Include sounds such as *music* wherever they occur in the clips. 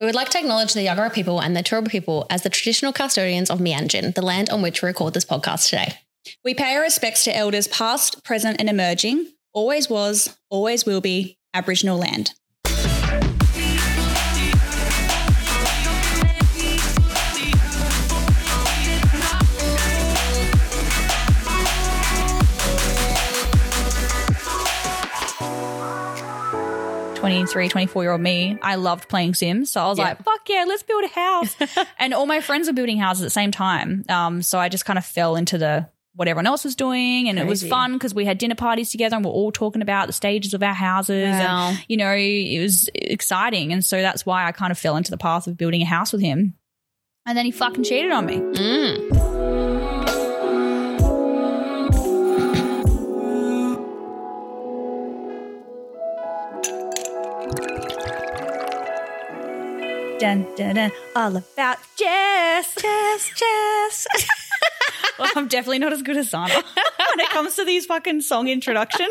We would like to acknowledge the Yagara people and the Turrbal people as the traditional custodians of Meanjin, the land on which we record this podcast today. We pay our respects to elders past, present, and emerging. Always was, always will be Aboriginal land. Twenty-three, 24 year old me, I loved playing Sims. So I was Yeah. like, fuck yeah, let's build a house. *laughs* and all my friends were building houses at the same time. Um, so I just kind of fell into the what everyone else was doing. And it was fun because we had dinner parties together and we're all talking about the stages of our houses. Wow. And, you know, it was exciting. And so that's why I kind of fell into the path of building a house with him. And then he fucking cheated on me. Mm. Dun, dun, dun. All about Jess. Jess, Jess. *laughs* well, I'm definitely not as good as Zana *laughs* when it comes to these fucking song introductions.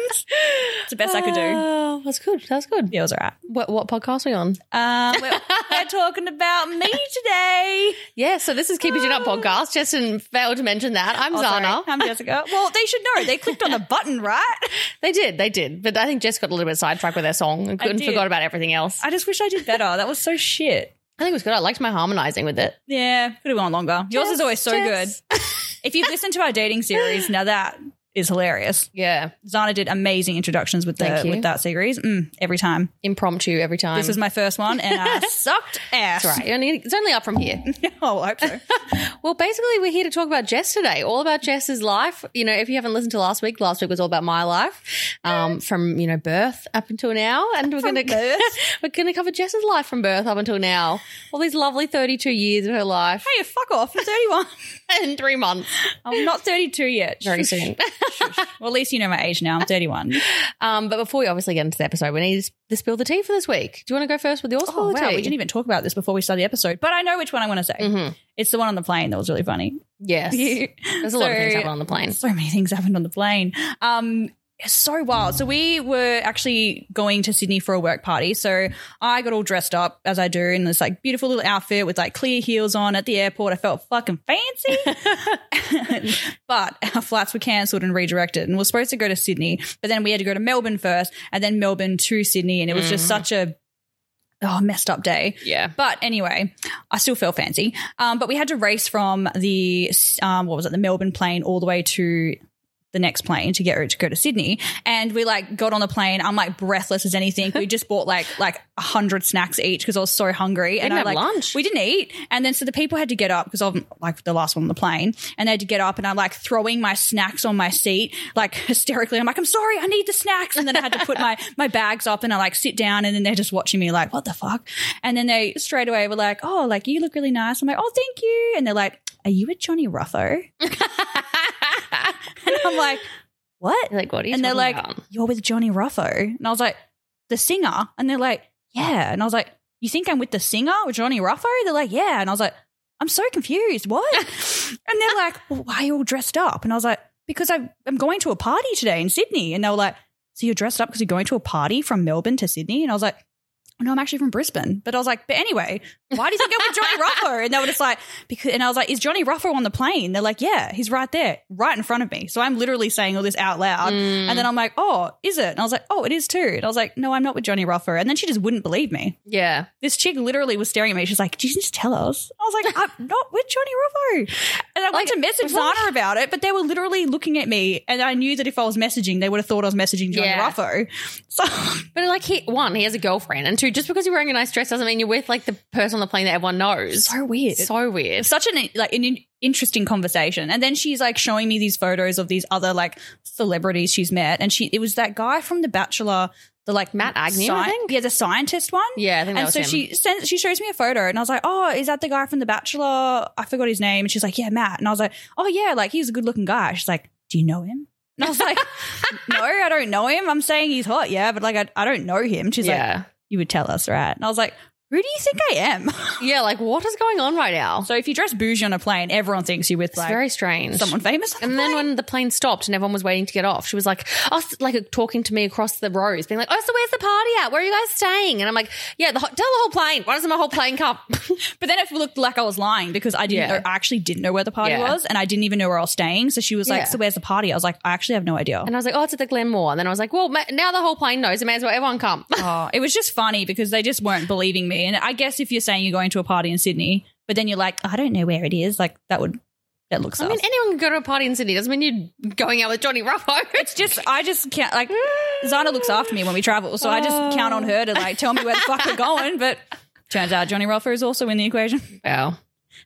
It's the best I could do. Oh, that's good. That's good. Yeah, it was all right. What, what podcast are we on? Um, we're, we're *laughs* talking about me today. Yeah, so this is Keeping It Up podcast. Justin failed to mention that. I'm Oh, sorry. Zana. I'm Jessica. Well, they should know. They clicked on the button, right? They did, they did. But I think Jess got a little bit sidetracked with their song and couldn't did. forgot about everything else. I just wish I did better. That was so shit. I think it was good. I liked my harmonizing with it. Yeah, could have gone longer. Yours is always so good. *laughs* If you've listened to our dating series, now that is hilarious. Yeah. Zana did amazing introductions with the Thank you. with that series. Mm, every time. Impromptu every time. This was my first one, and I *laughs* sucked ass. That's right. Only- It's only up from here. *laughs* oh, I hope so. *laughs* Well, basically, we're here to talk about Jess today, all about Jess's life. You know, if you haven't listened to last week, last week was all about my life, um, from you know birth up until now, and we're going to birth? we're going to cover Jess's life from birth up until now. All these lovely thirty-two years of her life hey, fuck off. I'm 31. in three months, I'm not 32 yet. very soon. *laughs* Well, at least you know my age now. I'm *laughs* 31. um, but before we obviously get into the episode, we need to spill the tea for this week. Do you want to go first with yours? Oh, spill the wow. tea? We didn't even talk about this before we started the episode, but I know which one I want to say. Mhm. It's the one on the plane that was really funny. Yes, *laughs* there's a lot of things So- happening on the plane. So many things happened on the plane. Um, it's so wild. So we were actually going to Sydney for a work party. So I got all dressed up as I do in this like beautiful little outfit with like clear heels on at the airport. I felt fucking fancy. *laughs* *laughs* but our flights were cancelled and redirected and we are supposed to go to Sydney, but then we had to go to Melbourne first and then Melbourne to Sydney. And it was just such a oh, messed up day. Yeah. But anyway, I still feel fancy. Um, but we had to race from the um, what was it, the Melbourne plane all the way to the next plane to get to go to Sydney. And we like got on the plane. I'm like breathless as anything. We just bought like like a hundred snacks each because I was so hungry. and I like lunch. we didn't eat. And then so the people had to get up because I'm like the last one on the plane, and they had to get up. And I'm like throwing my snacks on my seat, like hysterically. I'm like, I'm sorry, I need the snacks. And then I had to put my *laughs* my bags up, and I like sit down, and then they're just watching me like, what the fuck? And then they straight away were like, oh, like you look really nice. I'm like, oh, thank you. And they're like, are you a Johnny Ruffo? *laughs* *laughs* And I'm like, what? Like, what are you and they're like, about? you're with Johnny Ruffo. And I was like, the singer. And they're like, yeah. And I was like, you think I'm with the singer with Johnny Ruffo? They're like, yeah. And I was like, I'm so confused. What? *laughs* and they're like, well, why are you all dressed up? And I was like, because I, I'm going to a party today in Sydney. And they were like, so you're dressed up because you're going to a party from Melbourne to Sydney? And I was like, no, I'm actually from Brisbane. But I was like, but anyway, why do you think I'm with Johnny Ruffo? And they were just like, because, and I was like, is Johnny Ruffo on the plane? They're like, yeah, he's right there, right in front of me. So I'm literally saying all this out loud. And then mm. I'm like, oh, is it? And I was like, oh, it is too. And I was like, no, I'm not with Johnny Ruffo. And then she just wouldn't believe me. Yeah. This chick literally was staring at me. She's like, did you just tell us? I was like, *laughs* I'm not with Johnny Ruffo. And I went to message what? Zana about it, but they were literally looking at me. And I knew that if I was messaging, they would have thought I was messaging Johnny Yeah. Ruffo. *laughs* So But like, he one, he has a girlfriend, and two, just because you're wearing a nice dress doesn't mean you're with like the person on the plane that everyone knows. so weird. So weird. such an like an in- interesting conversation and then she's like showing me these photos of these other like celebrities she's met and she it was that guy from the bachelor the like Matt Agnew, I think? yeah the scientist one Yeah, I think and so him. she sends she shows me a photo and i was like oh is that the guy from the bachelor i forgot his name and she's like yeah matt and i was like oh yeah like he's a good looking guy she's like do you know him and i was like *laughs* no i don't know him i'm saying he's hot yeah but like i, I don't know him she's like yeah. You would tell us, right? And I was like, who do you think I am? *laughs* Yeah, like what is going on right now? so if you dress bougie on a plane, everyone thinks you're with It's like very strange. someone famous. And the then when the plane stopped and everyone was waiting to get off, she was like, oh, like talking to me across the rows, being like, "Oh, so where's the party at? Where are you guys staying?" And I'm like, "Yeah, the, ho- tell the whole plane. Why doesn't my whole plane come?" *laughs* But then it looked like I was lying because I didn't Yeah. know, I actually didn't know where the party Yeah. was and I didn't even know where I was staying. So she was like, Yeah. So where's the party? I was like, I actually have no idea. and I was like, "Oh, it's at the Glenmore." And then I was like, "Well, ma- now the whole plane knows. It may as well everyone come." *laughs* oh, it was just funny because they just weren't believing me. And I guess if you're saying you're going to a party in Sydney, but then you're like, oh, I don't know where it is, like that would, that looks like I mean, anyone can go to a party in Sydney. Doesn't mean you're going out with Johnny Ruffo. it's just, I just can't, like, *laughs* Zana looks after me when we travel. So I just oh. count on her to like tell me where the fuck we're *laughs* going. But turns out Johnny Ruffo is also in the equation. wow.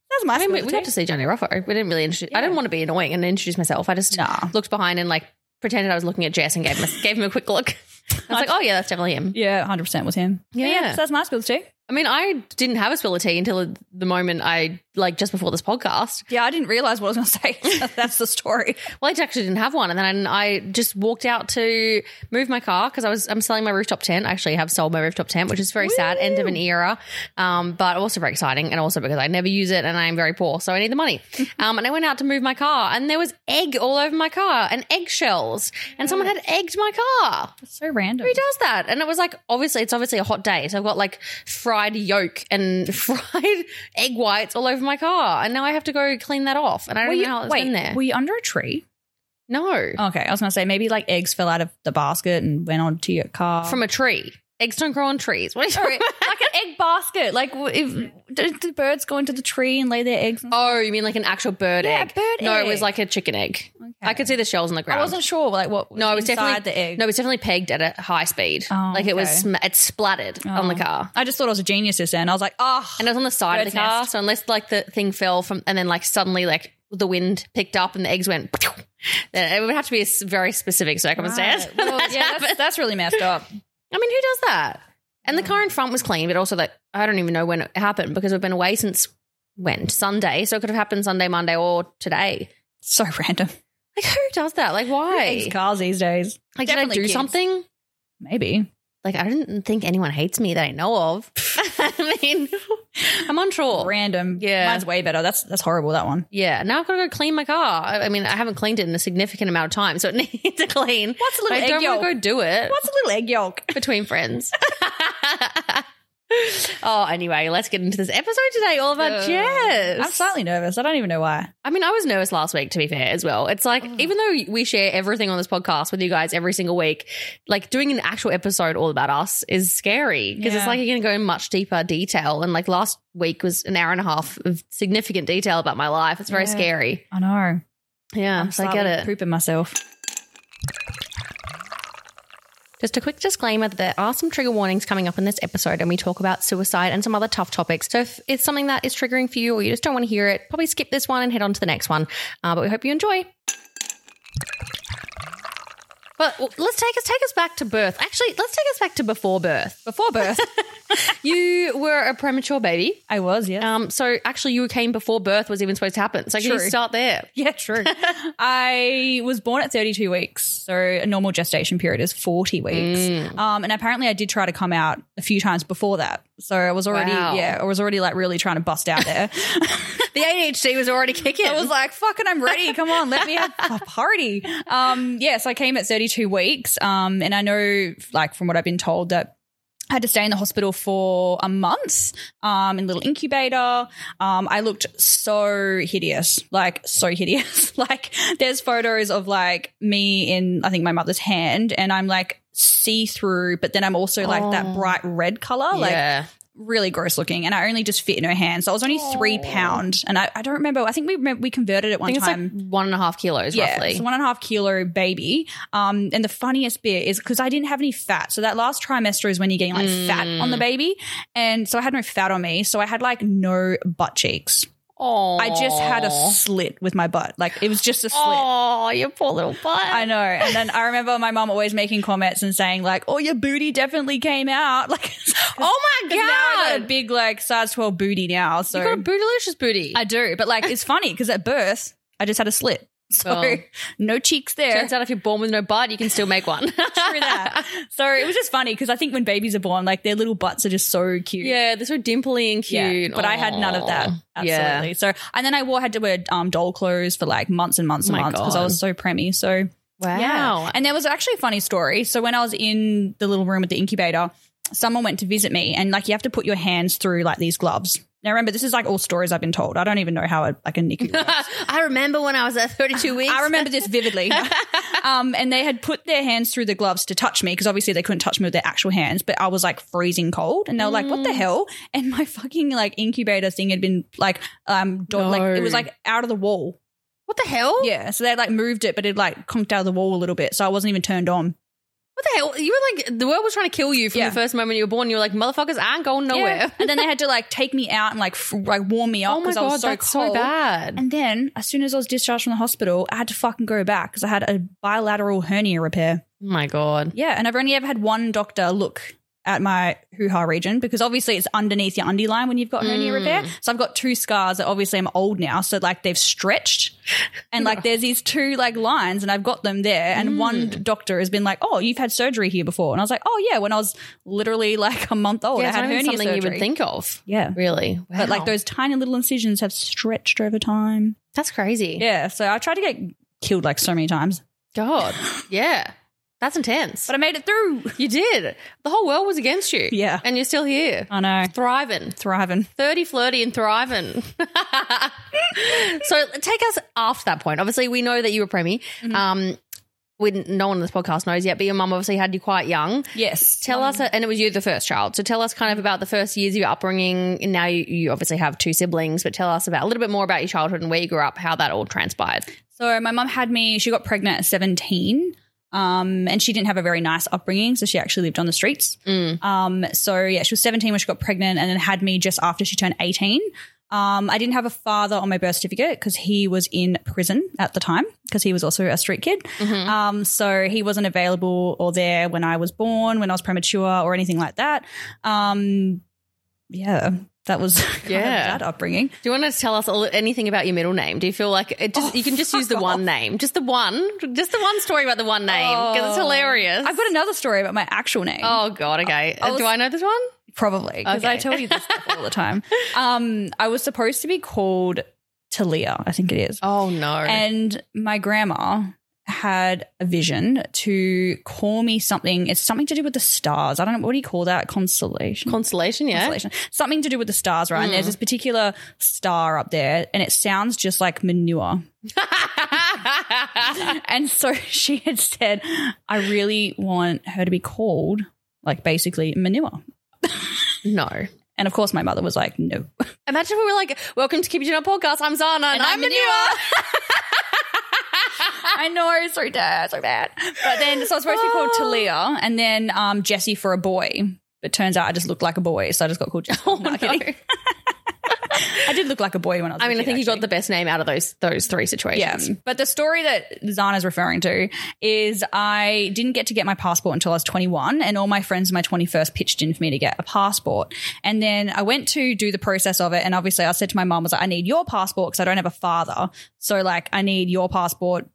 That's my I mean, we, we got to see Johnny Ruffo. We didn't really introduce. I didn't want to be annoying and introduce myself. I just Nah. looked behind and like pretended I was looking at Jess and gave him a, gave him a quick look. *laughs* I was like, "Oh yeah, that's definitely him." Yeah, 100% was him. But Yeah. So that's my skills too. I mean, I didn't have a spill of tea until the moment I like just before this podcast. Yeah, I didn't realize what I was going to say. *laughs* That's the story. Well, I actually didn't have one, and then I just walked out to move my car because I was I'm selling my rooftop tent. I actually have sold my rooftop tent, which is very sad, end of an era, um, but also very exciting, and also because I never use it and I'm very poor, so I need the money. *laughs* um, and I went out to move my car, and there was egg all over my car and eggshells, and someone had egged my car. It's so random. Who does that? And it was like, obviously, it's obviously a hot day. So I've got like fried yolk and *laughs* fried egg whites all over my car. And now I have to go clean that off. And I don't you, know how it's wait, been there. were you under a tree? no. Okay, I was going to say maybe like eggs fell out of the basket and went onto your car. From a tree. Eggs don't grow on trees. What are you Sorry, *laughs* like an egg basket. Like if do, do birds go into the tree and lay their eggs? Oh, you mean like an actual bird Yeah, egg? bird no, it was like a chicken egg. I could see the shells on the ground. I wasn't sure like what was no, it was definitely the egg. No, it was definitely pegged at a high speed. Oh, like it was, okay. sm- it splattered on the Oh. car. I just thought I was a genius just then. I was like, oh, And it was on the side of Bird's the car. nest. So unless like the thing fell from, and then like suddenly like the wind picked up and the eggs went, then *laughs* it would have to be a s- very specific circumstance. right. Well, That's *laughs* yeah, happened. that's, that's really messed up. I mean, who does that? And the car in front was clean, but also that I don't even know when it happened because we've been away since when Sunday, so it could have happened Sunday, Monday, or today. So *laughs* random. Like who does that? Like why? Eggs cars these days. Like did I Definitely do kids. something? Maybe. Like I didn't think anyone hates me that I know of. *laughs* I mean, I'm unsure. Random. Yeah. Mine's way better. That's that's horrible. That one. Yeah, now I've got to go clean my car. I I mean, I haven't cleaned it in a significant amount of time, so it *laughs* needs to clean. What's a little I don't yolk? want to go do it What's a little egg yolk? between friends. *laughs* *laughs* oh, anyway, let's get into this episode today, all about Uh, Jess. I'm slightly nervous. I don't even know why. I mean, I was nervous last week, to be fair, as well. It's like, even though we share everything on this podcast with you guys every single week, like doing an actual episode all about us is scary because it's like you're going to go in much deeper detail. And like last week was an hour and a half of significant detail about my life. It's very Yeah. scary. I know. Yeah, I'm so I get it. Pooping myself. Just a quick disclaimer that there are some trigger warnings coming up in this episode, and we talk about suicide and some other tough topics. So if it's something that is triggering for you or you just don't want to hear it, probably skip this one and head on to the next one. Uh, but we hope you enjoy. But well, let's take us take us back to birth. Actually, let's take us back to before birth. Before birth. *laughs* You were a premature baby. I was, yeah. Um, so actually, you came before birth was even supposed to happen. So can you start there? *laughs* Yeah, true. *laughs* I was born at 32 weeks. So a normal gestation period is 40 weeks. Mm. Um, and apparently I did try to come out a few times before that. So I was already, Wow. yeah, I was already like really trying to bust out there. *laughs* The ADHD was already kicking. I was like, fucking, I'm ready. Come on, let me have a party. Um, yes, I came at 32 weeks. Um, and I know, like, from what I've been told, that I had to stay in the hospital for a month um, in a little incubator. Um, I looked so hideous, like so hideous. *laughs* like there's photos of like me in I think my mother's hand, and I'm like see through, but then I'm also like that Oh. bright red color, like yeah. really gross looking. And I only just fit in her hand, so I was only three pound, and I, I don't remember. I think we we converted it I one time. like one and a half kilos Yeah, roughly. it's one and a half kilo baby. Um, and the funniest bit is because I didn't have any fat. So that last trimester is when you're getting like fat on Mm. the baby. And so I had no fat on me. So I had like no butt cheeks. Oh, I just had a slit with my butt. Like it was just a slit. Oh, your poor little butt. I know. And then I remember my mom always making comments and saying like, "Oh, your booty definitely came out." *laughs* Like, Oh my 'cause now I got a god! big like size twelve booty now. So you got a bootylicious booty. I do, but like it's funny because at birth I just had a slit. *laughs* So Oh. no cheeks there. Turns out if you're born with no butt, you can still make one. *laughs* True that. So it was just funny because I think when babies are born, like their little butts are just so cute. yeah, they're so dimply and Yeah, cute. but I had none of that. Absolutely. Yeah. So, and then I wore had to wear um, doll clothes for like months and months and Oh months because I was so preemie. So, Wow. yeah. And there was actually a funny story. So when I was in the little room with the incubator, someone went to visit me, and like you have to put your hands through like these gloves. Now remember, this is like all stories I've been told. I don't even know how a, like a NICU. *laughs* works. I remember when I was at 32 weeks. I remember this vividly. *laughs* um, and they had put their hands through the gloves to touch me because obviously they couldn't touch me with their actual hands, but I was like freezing cold. And they were like, what the Mm. hell? And my fucking like incubator thing had been like, um, do- like it was like out of the wall. What the hell? Yeah. So they like moved it, but it like conked out of the wall a little bit. So I wasn't even turned on. What the hell? You were like, the world was trying to kill you from Yeah. the first moment you were born. You were like, motherfuckers aren't going nowhere. Yeah. and then they had to like take me out and like f- like warm me up Oh my because I god, was so that's cold. so bad. And then as soon as I was discharged from the hospital, I had to fucking go back because I had a bilateral hernia repair. oh my god. Yeah, and I've only ever had one doctor look at my hoo ha region because obviously it's underneath your underline when you've got hernia Mm. repair. So I've got two scars that obviously I'm old now, so like they've stretched, and like there's these two like lines, and I've got them there. And one Mm. doctor has been like, "Oh, you've had surgery here before," and I was like, "Oh yeah," when I was literally like a month old, yeah, I had hernia something surgery. you would think of. yeah. Really? But like those tiny little incisions have stretched over time. That's crazy. Yeah, so I tried to get killed like so many times, God. Yeah. That's intense. but I made it through. you did. The whole world was against you. Yeah. And you're still here. I know, Thriving. thriving. 30, flirty, and thriving. *laughs* so take us after that point. Obviously, we know that you were preemie. Mhm. Um, we, no one on this podcast knows yet, but your mum obviously had you quite young. Yes, Tell us, and it was you the first child. So tell us kind of about the first years of your upbringing. And now you, you obviously have two siblings, but tell us about a little bit more about your childhood and where you grew up, how that all transpired. So my mum had me. She got pregnant at seventeen, um, and she didn't have a very nice upbringing. So she actually lived on the streets. Mm. Um, so yeah, she was seventeen when she got pregnant, and then had me just after she turned eighteen. Um, I didn't have a father on my birth certificate because he was in prison at the time because he was also a street kid. Mhm. Um, so he wasn't available or there when I was born, when I was premature, or anything like that. Um, yeah, that was *laughs* Yeah. that upbringing. Do you want to tell us anything about your middle name? Do you feel like it just, Oh, you can just use the fuck one name, just the one, just the one story about the one name because it's Oh. hilarious. I've got another story about my actual name. Oh God, okay. I was- Do I know this one? Probably because I tell you this stuff all the time. *laughs* Um, I was supposed to be called Talia, I think it is, Oh no. and my grandma had a vision to call me something. It's something to do with the stars. I don't know what do you call that constellation. Constellation, yeah. Constellation. Something to do with the stars, right? And Mm. there's this particular star up there, and it sounds just like manure. *laughs* And so *laughs* she had said, I really want her to be called, like, basically manure. no. And of course, my mother was like, no. Imagine if we were like, "Welcome to Keep It Up podcast. I'm Zana, and, And I'm I'm Manure." *laughs* I know, so bad, so bad. But then, so I was supposed to be called Talia, and then um, Jesse for a boy. But turns out I just looked like a boy, so I just got called Jesse. *laughs* oh No, no. *laughs* I did look like a boy when I was. I mean, I think you got the best name out of those those three Yeah, situations. but the story that Zana's referring to is I didn't get to get my passport until I was 21, and all my friends in my 21st pitched in for me to get a passport. And then I went to do the process of it, and obviously I said to my mom, "I was like, I need your passport because I don't have a father, so like I need your passport."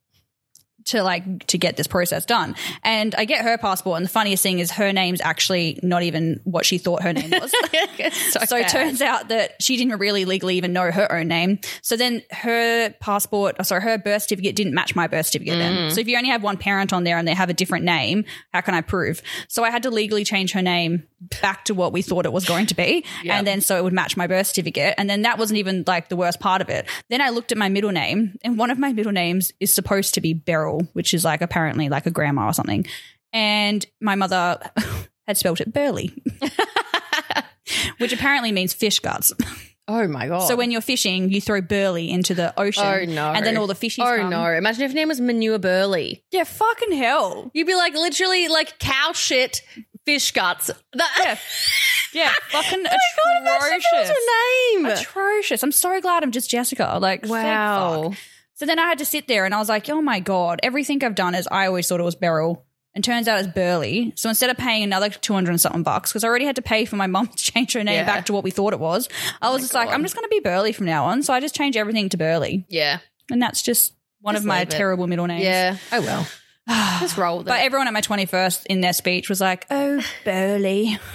To like to get this process done, and I get her passport, and the funniest thing is her name's actually not even what she thought her name was. *laughs* *laughs* so So it turns out that she didn't really legally even know her own name. So then her passport, oh, sorry, her birth certificate didn't match my birth certificate Mm. then. So if you only have one parent on there and they have a different name, how can I prove? So I had to legally change her name back to what we thought it was going to be. *laughs* Yeah. And then so it would match my birth certificate. And then that wasn't even like the worst part of it. Then I looked at my middle name and one of my middle names is supposed to be Beryl, which is like apparently like a grandma or something. And my mother *laughs* had spelt it Burley. *laughs* Which apparently means fish guts. oh my god. So when you're fishing, you throw burley into the ocean. oh no, And then all the fishies Oh come. no! Imagine if your name was Manure Burley. Yeah, fucking hell. You'd be like literally like cow shit, fish guts. That, Yeah. *laughs* Yeah, fucking oh my god! Imagine that was atrocious. your name. Atrocious. I'm so glad I'm just Jessica. Like, Wow. So then I had to sit there and I was like, oh my God, everything I've done is I always thought it was Beryl. And turns out it's Burley. So instead of paying another 200 and something bucks, because I already had to pay for my mum *laughs* to change her name Yeah. back to what we thought it was, I was oh just like, I'm just going to be Burley from now on. So I just change everything to Burley. Yeah. And that's just one Just of my leave it. terrible middle names. Yeah. Oh well. Just *sighs* roll with But it. everyone at my 21st in their speech was like, oh, Burley. *laughs*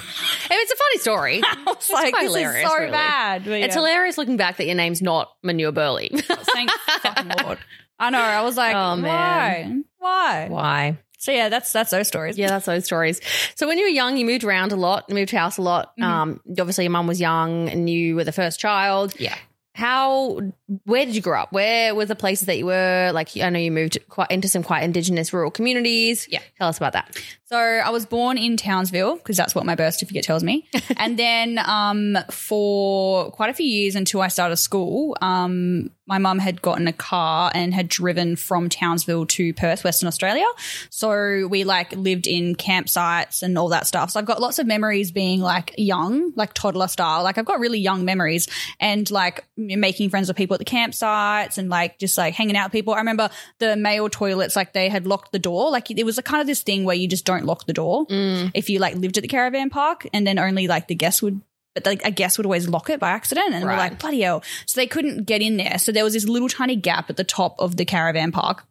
It's a funny story. *laughs* I was like, this is so really. bad. But It's yeah. hilarious looking back that your name's not Manure Burley. *laughs* Thank fucking Lord. I know. I was like, Oh, why? man. Why? Why? So yeah, that's that's those stories. Yeah, that's those stories. So when you were young, you moved around a lot, you moved house a lot. Um, obviously your mum was young and you were the first child. Yeah. How, where did you grow up? Where were the places that you were? Like, I know you moved quite into some quite indigenous rural communities. Yeah. Tell us about that. So I was born in Townsville because that's what my birth certificate tells me. *laughs* and then um, for quite a few years until I started school, um, my mum had gotten a car and had driven from Townsville to Perth, Western Australia. So we like lived in campsites and all that stuff. So I've got lots of memories being like young, like toddler style. Like I've got really young memories and like making friends with people at the campsites and like just like hanging out with people. I remember the male toilets, like they had locked the door. Like it was a kind of this thing where you just don't lock the door mm. if you like lived at the caravan park and then only like the guests would but like a guest would always lock it by accident and we're like bloody hell so they couldn't get in there so there was this little tiny gap at the top of the caravan park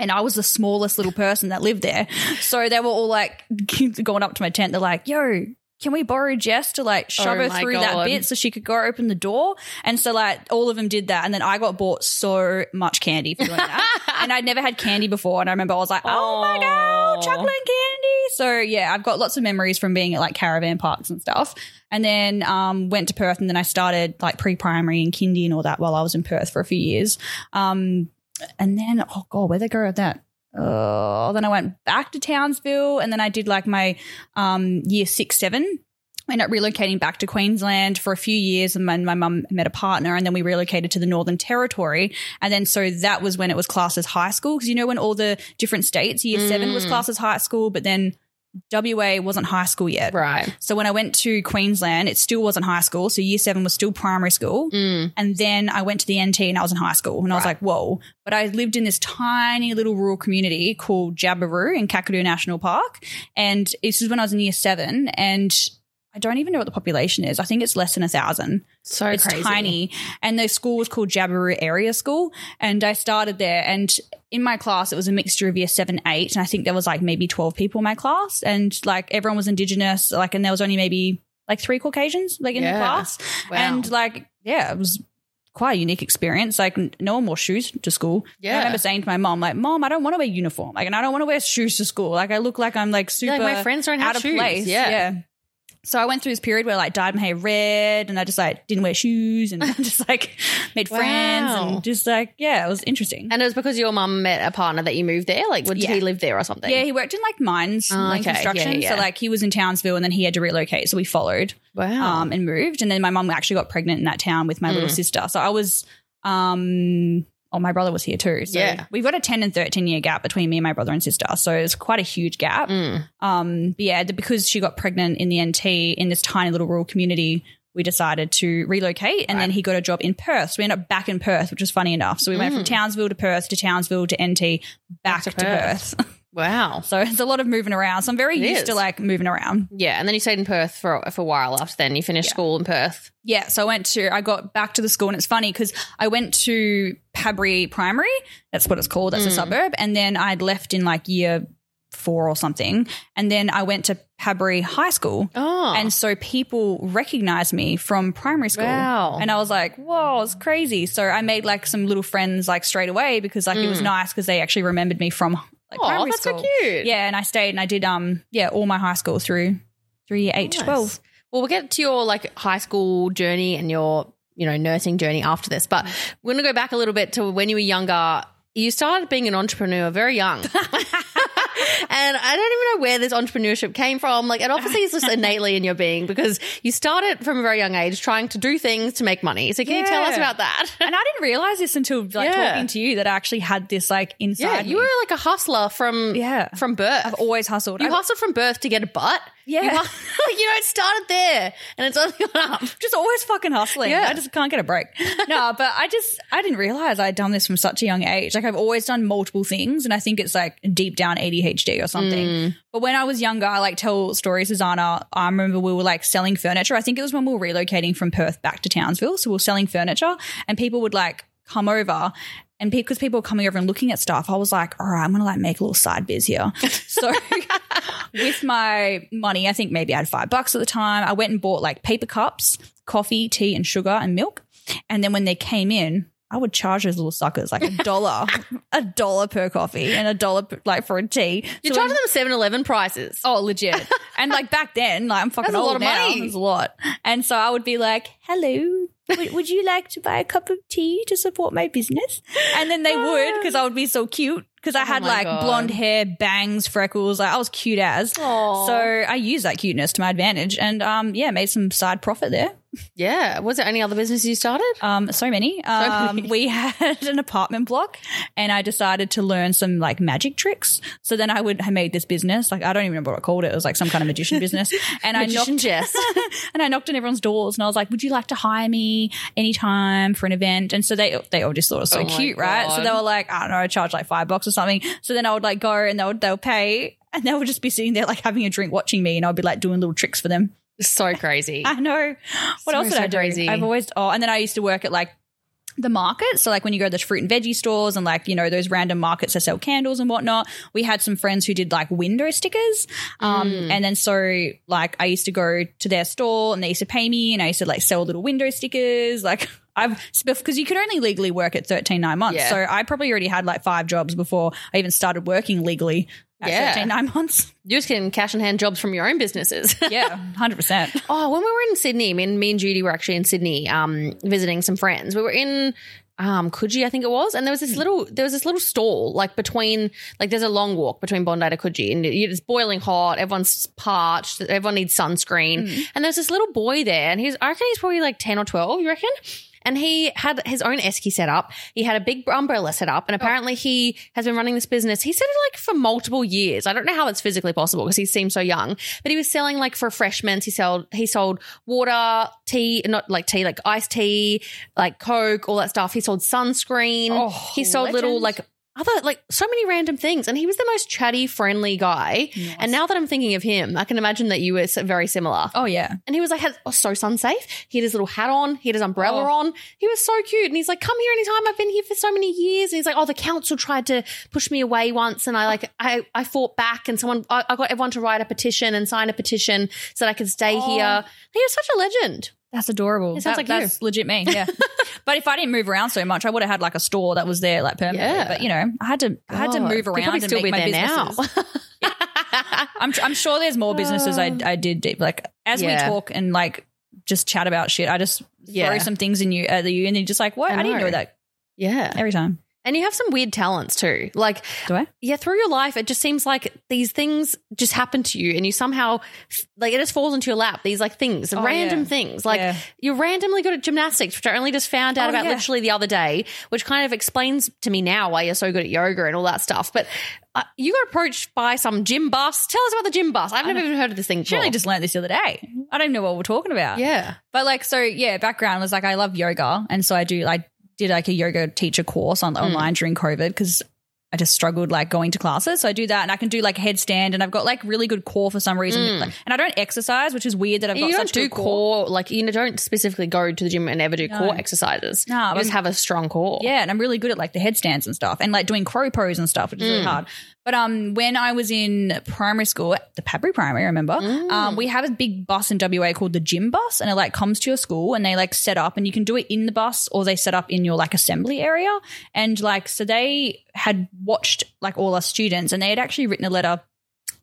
and I was the smallest little person that lived there. So they were all like *laughs* going up to my tent. They're like, yo, can we borrow Jess to like shove Oh her through that bit so she could go open the door? And so like all of them did that. And then I got bought so much candy for doing that. *laughs* and I'd never had candy before. And I remember I was like, oh my God, chocolate and candy. So yeah, I've got lots of memories from being at like caravan parks and stuff. And then um, went to Perth and then I started like pre-primary and kindy and all that while I was in Perth for a few years. Um, and then, oh God, where'd they go with that? Oh, then I went back to Townsville and then I did like my um, year six, seven. I ended up relocating back to Queensland for a few years and my, my mum met a partner and then we relocated to the Northern Territory. And then so that was when it was classed as high school. Because you know when all the different states, year seven was Mm. classed as high school, but then WA wasn't high school yet. Right. So when I went to Queensland, it still wasn't high school. So year seven was still primary school. Mm. And then I went to the NT and I was in high school and I was like, whoa. But I lived in this tiny little rural community called Jabiru in Kakadu National Park. And this is when I was in year seven. And I don't even know what the population is. I think it's less than a thousand. So it's crazy. tiny. And the school was called Jabiru Area School. And I started there. And in my class, it was a mixture of year seven, eight. And I think there was like maybe 12 people in my class. And like everyone was Indigenous. Like, and there was only maybe like three Caucasians like in Yeah. the class. Wow. And like, yeah, it was quite a unique experience. Like, no one wore shoes to school. Yeah. I remember saying to my mom, like, Mom, I don't want to wear uniform. Like, and I don't want to wear shoes to school. Like, I look like I'm like super like, my friends don't have out of shoes. place. Yeah. yeah. So I went through this period where I like dyed my hair red and I just like didn't wear shoes and *laughs* just like made friends Wow. and just like yeah, it was interesting. And it was because your mum met a partner that you moved there? Like, did Yeah. he live there or something? yeah, he worked in like mines, Oh, mine okay. construction. Yeah, yeah. So like he was in Townsville and then he had to relocate. So we followed Wow. um, and moved. And then my mum actually got pregnant in that town with my little Mm. sister. So I was um oh my brother was here too. So Yeah. we've got a 10 and 13 year gap between me and my brother and sister. So it's quite a huge gap. Mm. Um, but yeah, the- because she got pregnant in the NT in this tiny little rural community, we decided to relocate. And then he got a job in Perth. So we ended up back in Perth, which was funny enough. So we went from Townsville to Perth to Townsville to NT back, Mm. to to, Perth. *laughs* Wow. so it's a lot of moving around. So I'm very It used is. to like moving around. Yeah. And then you stayed in Perth for, for a while after then. You finished Yeah. school in Perth. Yeah, so I went to, I got back to the school, and it's funny because I went to Padbury Primary. That's what it's called. That's a Mm. suburb. And then I'd left in like year four or something. And then I went to Padbury High School. Oh. And so people recognized me from primary school. Wow. And I was like, whoa, it's crazy. So I made like some little friends like straight away because like it was nice because they actually remembered me from like oh, primary that's school. so cute. Yeah, and I stayed and I did um yeah, all my high school through through year eight to Nice. twelve. Well, we'll get to your like high school journey and your, you know, nursing journey after this. But we're going to go back a little bit to when you were younger. You started being an entrepreneur very young. *laughs* and I don't even know where this entrepreneurship came from. Like, it obviously is just *laughs* innately in your being because you started from a very young age trying to do things to make money. So, can you tell us about that? And I didn't realize this until like Yeah. talking to you that I actually had this like inside. yeah, you me. were like a hustler from Yeah. from birth. I've always hustled. you I've hustled from birth to get a butt. Yeah. *laughs* you, you know, it started there and it's only gone up. *laughs* just always fucking hustling. Yeah. I just can't get a break. no, but I just I didn't realize I'd done this from such a young age. Like I've always done multiple things, and I think it's like deep down ADHD or something. Mm. But when I was younger, I like tell stories, Susanna. I remember we were like selling furniture. I think it was when we were relocating from Perth back to Townsville, so we were selling furniture, and people would like come over And because people were coming over and looking at stuff, I was like, all right, I'm gonna like make a little side biz here. *laughs* so with my money, I think maybe I had five bucks at the time. I went and bought like paper cups, coffee, tea, and sugar and milk. And then when they came in, I would charge those little suckers like a *laughs* dollar, a dollar per coffee and a dollar per- like for a tea. You're So charging them 7 Eleven prices. Oh, legit. and like back then, like I'm *laughs* fucking That's a old lot of now. money. It's a lot. And so I would be like, hello. Would, would you like to buy a cup of tea to support my business? And then they would because I would be so cute because I had my like God. blonde hair, bangs, freckles. Like I was cute as. Aw. So I used that cuteness to my advantage and um yeah, made some side profit there. Yeah. Was there any other business you started? Um, so many. Um, many. we *laughs* had an apartment block, and I decided to learn some like magic tricks. So then I would have made this business. Like I don't even remember what I called it. It was like some kind of magician *laughs* business. And I knocked, Jess. *laughs* and I knocked on everyone's doors, and I was like, "Would you like to hire me anytime for an event?" And so they they all just thought it was so Oh cute, right? So they were like, "I don't know, I charge like five bucks or something." So then I would like go, and they would they'll pay. And they would just be sitting there like having a drink, watching me, and I'd be like doing little tricks for them. So crazy. *laughs* I know. What So, else did so I do? crazy. I've always oh, and then I used to work at like the market. So like when you go to the fruit and veggie stores and like, you know, those random markets that sell candles and whatnot. We had some friends who did like window stickers. Um Mm. and then so like I used to go to their store and they used to pay me and I used to like sell little window stickers. Like *laughs* I've because you could only legally work at 13 nine months. Yeah. So I probably already had like five jobs before I even started working legally Yeah. 13 nine months. You're just getting cash in hand jobs from your own businesses. *laughs* Yeah, 100%. Oh, when we were in Sydney, me and me and Judy were actually in Sydney, um, visiting some friends. We were in um Coogee, I think it was, and there was this little there was this little stall like between like there's a long walk between Bondi to Coogee, and it's boiling hot. Everyone's parched. Everyone needs sunscreen, and there's this little boy there, and he's I reckon he's probably like ten or twelve. You reckon? And he had his own esky set up. He had a big umbrella set up, and apparently he has been running this business. He said it like for multiple years. I don't know how that's physically possible because he seems so young. But he was selling like for freshmen. He sold he sold water, tea, not like tea, like iced tea, like Coke, all that stuff. He sold sunscreen. Oh, he sold little like other like so many random things, and he was the most chatty, friendly guy. And now that I'm thinking of him, I can imagine that you were very similar. Oh yeah. And he was like, had, oh, so sun safe. He had his little hat on. He had his umbrella Oh. on. He was so cute. And he's like, come here anytime. I've been here for so many years. And he's like, oh, the council tried to push me away once. And I like, I, I fought back and someone, I, I got everyone to write a petition and sign a petition so that I could stay Oh. here. He was such a legend. That's adorable. It sounds That- like you. that's legit me. Yeah. *laughs* but if I didn't move around so much, I would have had like a store that was there like permanently. Yeah. But you know, I had to I had to move around probably and still make be my there now. businesses. *laughs* I'm I'm sure there's more businesses I uh, I did do. like as Yeah. we talk and like just chat about shit. I just Yeah. throw some things in you at you and you're just like, what? I I, didn't know that yeah. every time. And you have some weird talents too. Like, Do I? yeah, through your life, it just seems like these things just happen to you and you somehow, like, it just falls into your lap. These, like, things, Oh, random yeah. thing. Like, Yeah. you're randomly good at gymnastics, which I only just found out Oh, about yeah. literally the other day, which kind of explains to me now why you're so good at yoga and all that stuff. But uh, you got approached by some gym bus. Tell us about the gym bus. I've never even heard of this thing She only just learned this the other day. I don't even know what we're talking about. yeah. But like, so yeah, background was like, I love yoga. And so I do, I did like a yoga teacher course on mm. online during COVID because I just struggled like going to classes. So I do that and I can do like a headstand and I've got like really good core for some reason. Mm. Like, and I don't exercise, which is weird that I've got You don't such do good core. core, like, you don't specifically go to the gym and ever do core exercises. No, you just I'm- have a strong core. Yeah, and I'm really good at like the headstands and stuff, and like doing crow pose and stuff, which is really mm. hard. But um, when I was in primary school, at the Padbury Primary, I remember, um, we have a big bus in WA called the gym bus, and it like comes to your school, and they like set up, and you can do it in the bus, or they set up in your like assembly area, and like so they had watched like all our students, and they had actually written a letter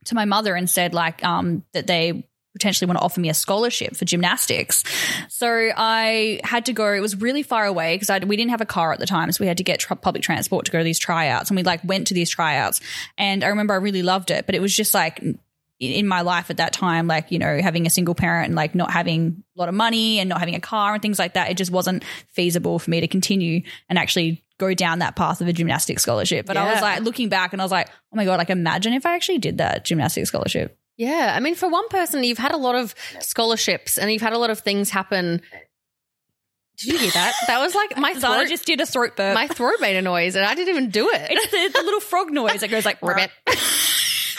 to my mother and said like um that they potentially want to offer me a scholarship for gymnastics. So I had to go. It was really far away because we didn't have a car at the time, so we had to get public transport to go to these tryouts. And we like went to these tryouts, and I remember I really loved it, but it was just like in- in my life at that time, like you know, having a single parent and like not having a lot of money and not having a car and things like that, it just wasn't feasible for me to continue and actually go down that path of a gymnastics scholarship. But I was like looking back and I was like, oh my god, like imagine if I actually did that gymnastics scholarship. Yeah. I mean, for one person, you've had a lot of scholarships and you've had a lot of things happen. Did you hear that? That was like my *laughs* Zana throat. just did a throat burp. my throat made a noise and I didn't even do it. it's the, the little frog noise that goes like Ribbit. *laughs*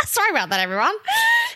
Sorry about that, everyone.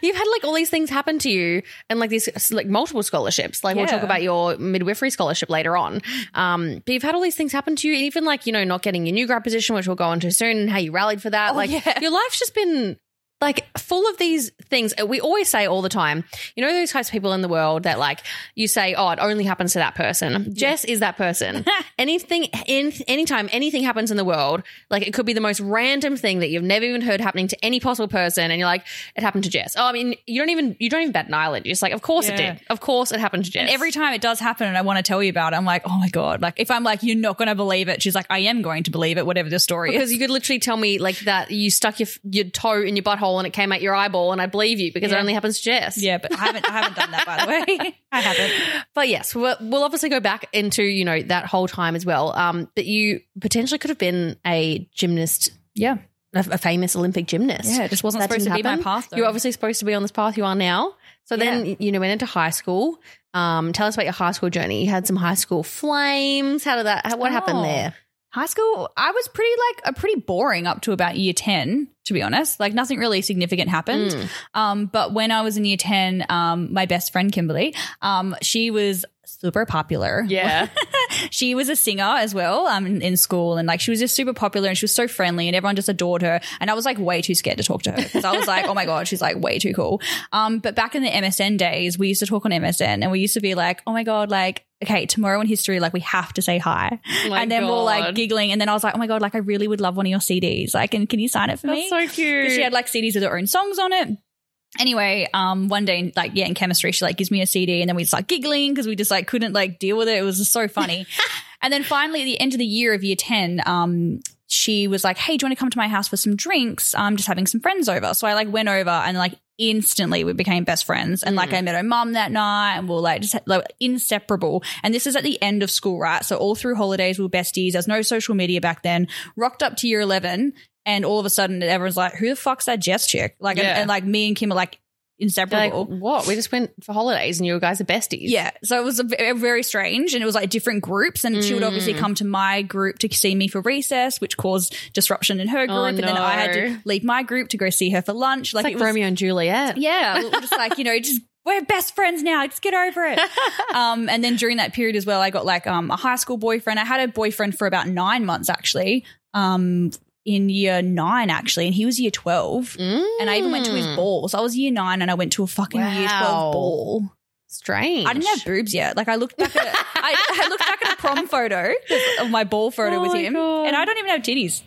You've had like all these things happen to you, and like these like multiple scholarships. Like we'll talk about your midwifery scholarship later on. Um, but you've had all these things happen to you, even like you know not getting your new grad position, which we'll go on into soon, and how you rallied for that. Oh, like yeah. your life's just been like full of these things. We always say all the time, you know, those types of people in the world that like you say, oh, it only happens to that person. Jess is that person. *laughs* anything, in, anytime anything happens in the world, like it could be the most random thing that you've never even heard happening to any possible person, and you're like, it happened to Jess. Oh, I mean, you don't even you don't even bat an eyelid. You're just like, of course it did. Of course it happened to Jess. And every time it does happen and I want to tell you about it, I'm like, oh my God. Like, if I'm like, you're not going to believe it, she's like, I am going to believe it, whatever the story is. because you could literally tell me like that you stuck your your toe in your butthole and it came out your eyeball, and I believe you because it only happens to Jess. Yeah, but I haven't, I haven't done that, by the way. *laughs* I haven't. But yes, we'll, we'll obviously go back into you know that whole time as well. Um, that you potentially could have been a gymnast, Yeah. a, a famous Olympic gymnast. Yeah, it just wasn't That supposed to be my path. Though. You're obviously supposed to be on this path you are now. So then you know went into high school. Um, tell us about your high school journey. You had some high school flames. How did that? How, what happened Oh. there? High school, I was pretty like a pretty boring up to about year 10, to be honest. Like nothing really significant happened. Mm. Um, but when I was in year 10, um, my best friend Kimberly, um, she was super popular. Yeah. *laughs* she was a singer as well um, in, in school and like she was just super popular and she was so friendly and everyone just adored her and i was like way too scared to talk to her because i was like oh my god she's like way too cool um, but back in the msn days we used to talk on msn and we used to be like oh my god like okay tomorrow in history like we have to say hi Oh my and then we're like God. giggling and then i was like oh my god like i really would love one of your cds like and can you sign it for me That's so cute. she had like CDs with her own songs on it. Anyway, um, one day, like, yeah, in chemistry, she like gives me a CD and then we start giggling because we just like couldn't like deal with it. It was just so funny. *laughs* and then finally, at the end of the year of year 10, um, she was like, Hey, do you want to come to my house for some drinks? I'm just having some friends over. So I like went over and like instantly we became best friends. And like mm. I met her mum that night and we are like just like inseparable. And this is at the end of school, right? So all through holidays, we were besties. There's no social media back then. Rocked up to year 11 and all of a sudden everyone's like, who the fuck's that Jess chick? Like, and, and like me and Kim are like They're like, inseparable. what? We just went for holidays and you guys are besties. Yeah, so it was a, very strange, and it was like different groups, and she would Mm. obviously come to my group to see me for recess, which caused disruption in her group, Oh, and then I had to leave my group to go see her for lunch. Like, it was, Romeo and Juliet. yeah, *laughs* just like you know, just we're best friends now. Just get over it. *laughs* um, and then during that period as well, I got like um a high school boyfriend. I had a boyfriend for about nine months actually. Um. In year nine, actually, and he was year 12. And I even went to his Mm. ball. So I was year nine and I went to a fucking year 12 ball. Strange. I didn't have boobs yet. Like I looked back at I, I looked back at a prom photo of my ball photo *laughs* Oh with him, God. and I don't even have titties.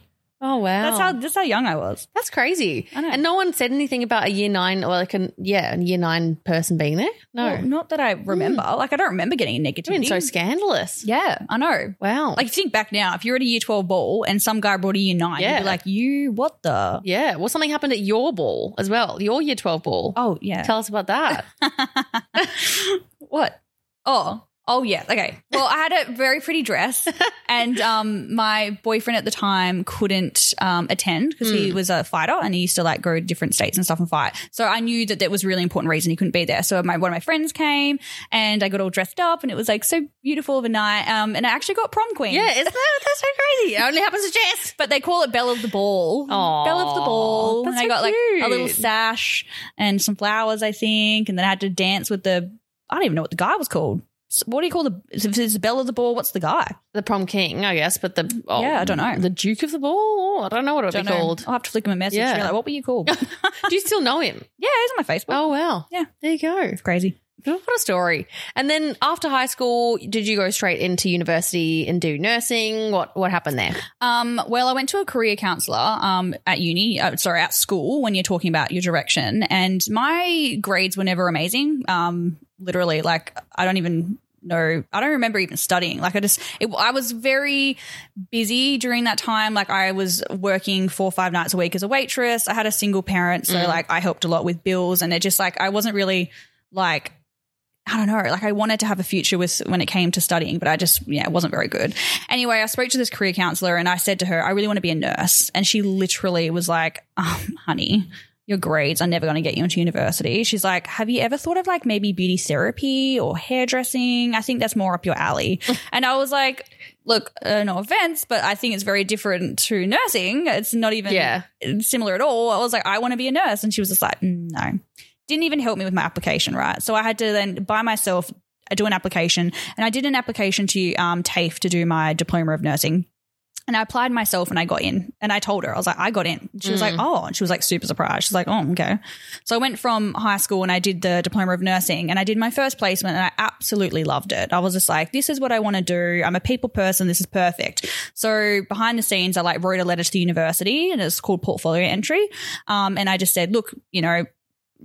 Oh wow. That's how that's how young I was. That's crazy. I know. And no one said anything about a year nine or like a yeah, a year nine person being there. No. Well, not that I hmm. remember. Like I don't remember getting a It's been negativity. so scandalous. yeah, I know. Wow. Like think back now, if you're at a year twelve ball and some guy brought a year nine, you'd Yeah. be like, "You what the? yeah. Well, something happened at your ball as well. Your year twelve ball. Oh yeah, Tell us about that. *laughs* what? Oh, oh yeah. Okay. Well, I had a very pretty dress, *laughs* and um, my boyfriend at the time couldn't um, attend because he was a fighter and he used to like go to different states and stuff and fight. So I knew that that was a really important reason he couldn't be there. So my one of my friends came, and I got all dressed up, and it was like so beautiful of a night. Um, and I actually got prom queen. yeah, isn't that that's so crazy? It only happens to Jess. But they call it Belle of the Ball. Aw, Belle of the Ball. that's and I so got like a little sash and some flowers, I think. And then I had to dance with the, I don't even know what the guy was called. What do you call the, it's Belle of the Ball, what's the guy? The prom king, I guess, but the oh, Yeah, I don't know. The Duke of the Ball. I don't know what it would be know. called. I'll have to flick him a message. Yeah. Yeah. Like, what were you called? *laughs* Do you still know him? *laughs* Yeah, he's on my Facebook. Oh wow. Yeah. There you go. It's crazy. What a story. And then after high school, did you go straight into university and do nursing? What what happened there? Um, well, I went to a career counselor um, at uni, uh, sorry, at school when you're talking about your direction. And my grades were never amazing. Um, literally, like, I don't even know. I don't remember even studying. Like, I just, it, I was very busy during that time. Like, I was working four or five nights a week as a waitress. I had a single parent. So, like, I helped a lot with bills. And it just, like, I wasn't really, like, I don't know. Like I wanted to have a future with when it came to studying, but I just yeah, it wasn't very good. Anyway, I spoke to this career counselor and I said to her, I really want to be a nurse. And she literally was like, um, honey, your grades are never going to get you into university. She's like, have you ever thought of like maybe beauty therapy or hairdressing? I think that's more up your alley. *laughs* and I was like, look, uh, no offense, but I think it's very different to nursing. It's not even Yeah. similar at all. I was like, I want to be a nurse. And she was just like, "Mm, no. Didn't even help me with my application, right? So I had to then by myself do an application. And I did an application to um, TAFE to do my diploma of nursing. And I applied myself and I got in. And I told her, I was like, I got in. She was like, oh. And she was like super surprised. She's like, oh, okay. So I went from high school and I did the diploma of nursing and I did my first placement and I absolutely loved it. I was just like, this is what I want to do. I'm a people person. This is perfect. So behind the scenes, I like wrote a letter to the university and it's called portfolio entry. Um, and I just said, look, you know,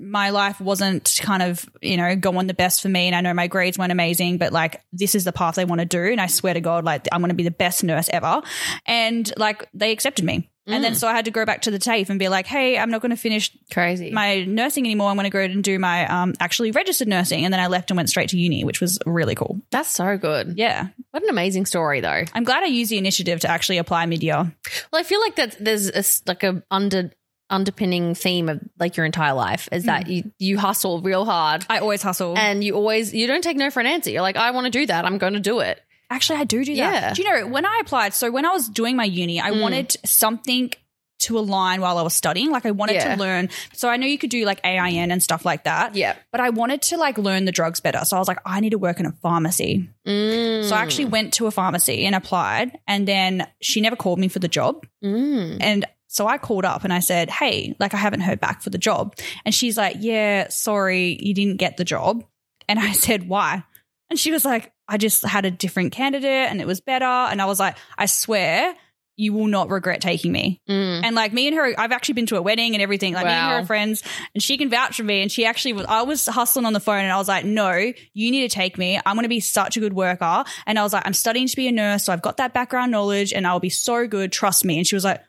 my life wasn't kind of, you know, going the best for me. And I know my grades weren't amazing, but like, this is the path I want to do. And I swear to God, like, I'm going to be the best nurse ever. And like, they accepted me. And then so I had to go back to the TAFE and be like, hey, I'm not going to finish Crazy. my nursing anymore. I'm going to go and do my um, actually registered nursing. And then I left and went straight to uni, which was really cool. That's so good. Yeah. What an amazing story, though. I'm glad I used the initiative to actually apply mid year. Well, I feel like that there's a, like a under underpinning theme of like your entire life is that Hmm. you you hustle real hard I always hustle. and you always you don't take no for an answer. You're like, I want to do that. I'm going to do it. Actually, I do do that. Do you know when I applied? So when I was doing my uni, I Mm. wanted something to align while I was studying. Like I wanted Yeah. to learn. So I know you could do like AIN and stuff like that. Yeah. But I wanted to like learn the drugs better. So I was like, I need to work in a pharmacy. Mm. So I actually went to a pharmacy and applied. And then she never called me for the job. Mm. And so I called up and I said, Hey, like I haven't heard back for the job. And she's like, Yeah, sorry, you didn't get the job. And I *laughs* said, Why? And she was like, I just had a different candidate and it was better. And I was like, I swear you will not regret taking me. Mm. And like me and her, I've actually been to a wedding and everything. Like me and her are friends, and she can vouch for me. And she actually was, I was hustling on the phone and I was like, no, you need to take me. I'm going to be such a good worker. And I was like, I'm studying to be a nurse. So I've got that background knowledge and I'll be so good. Trust me. And she was like,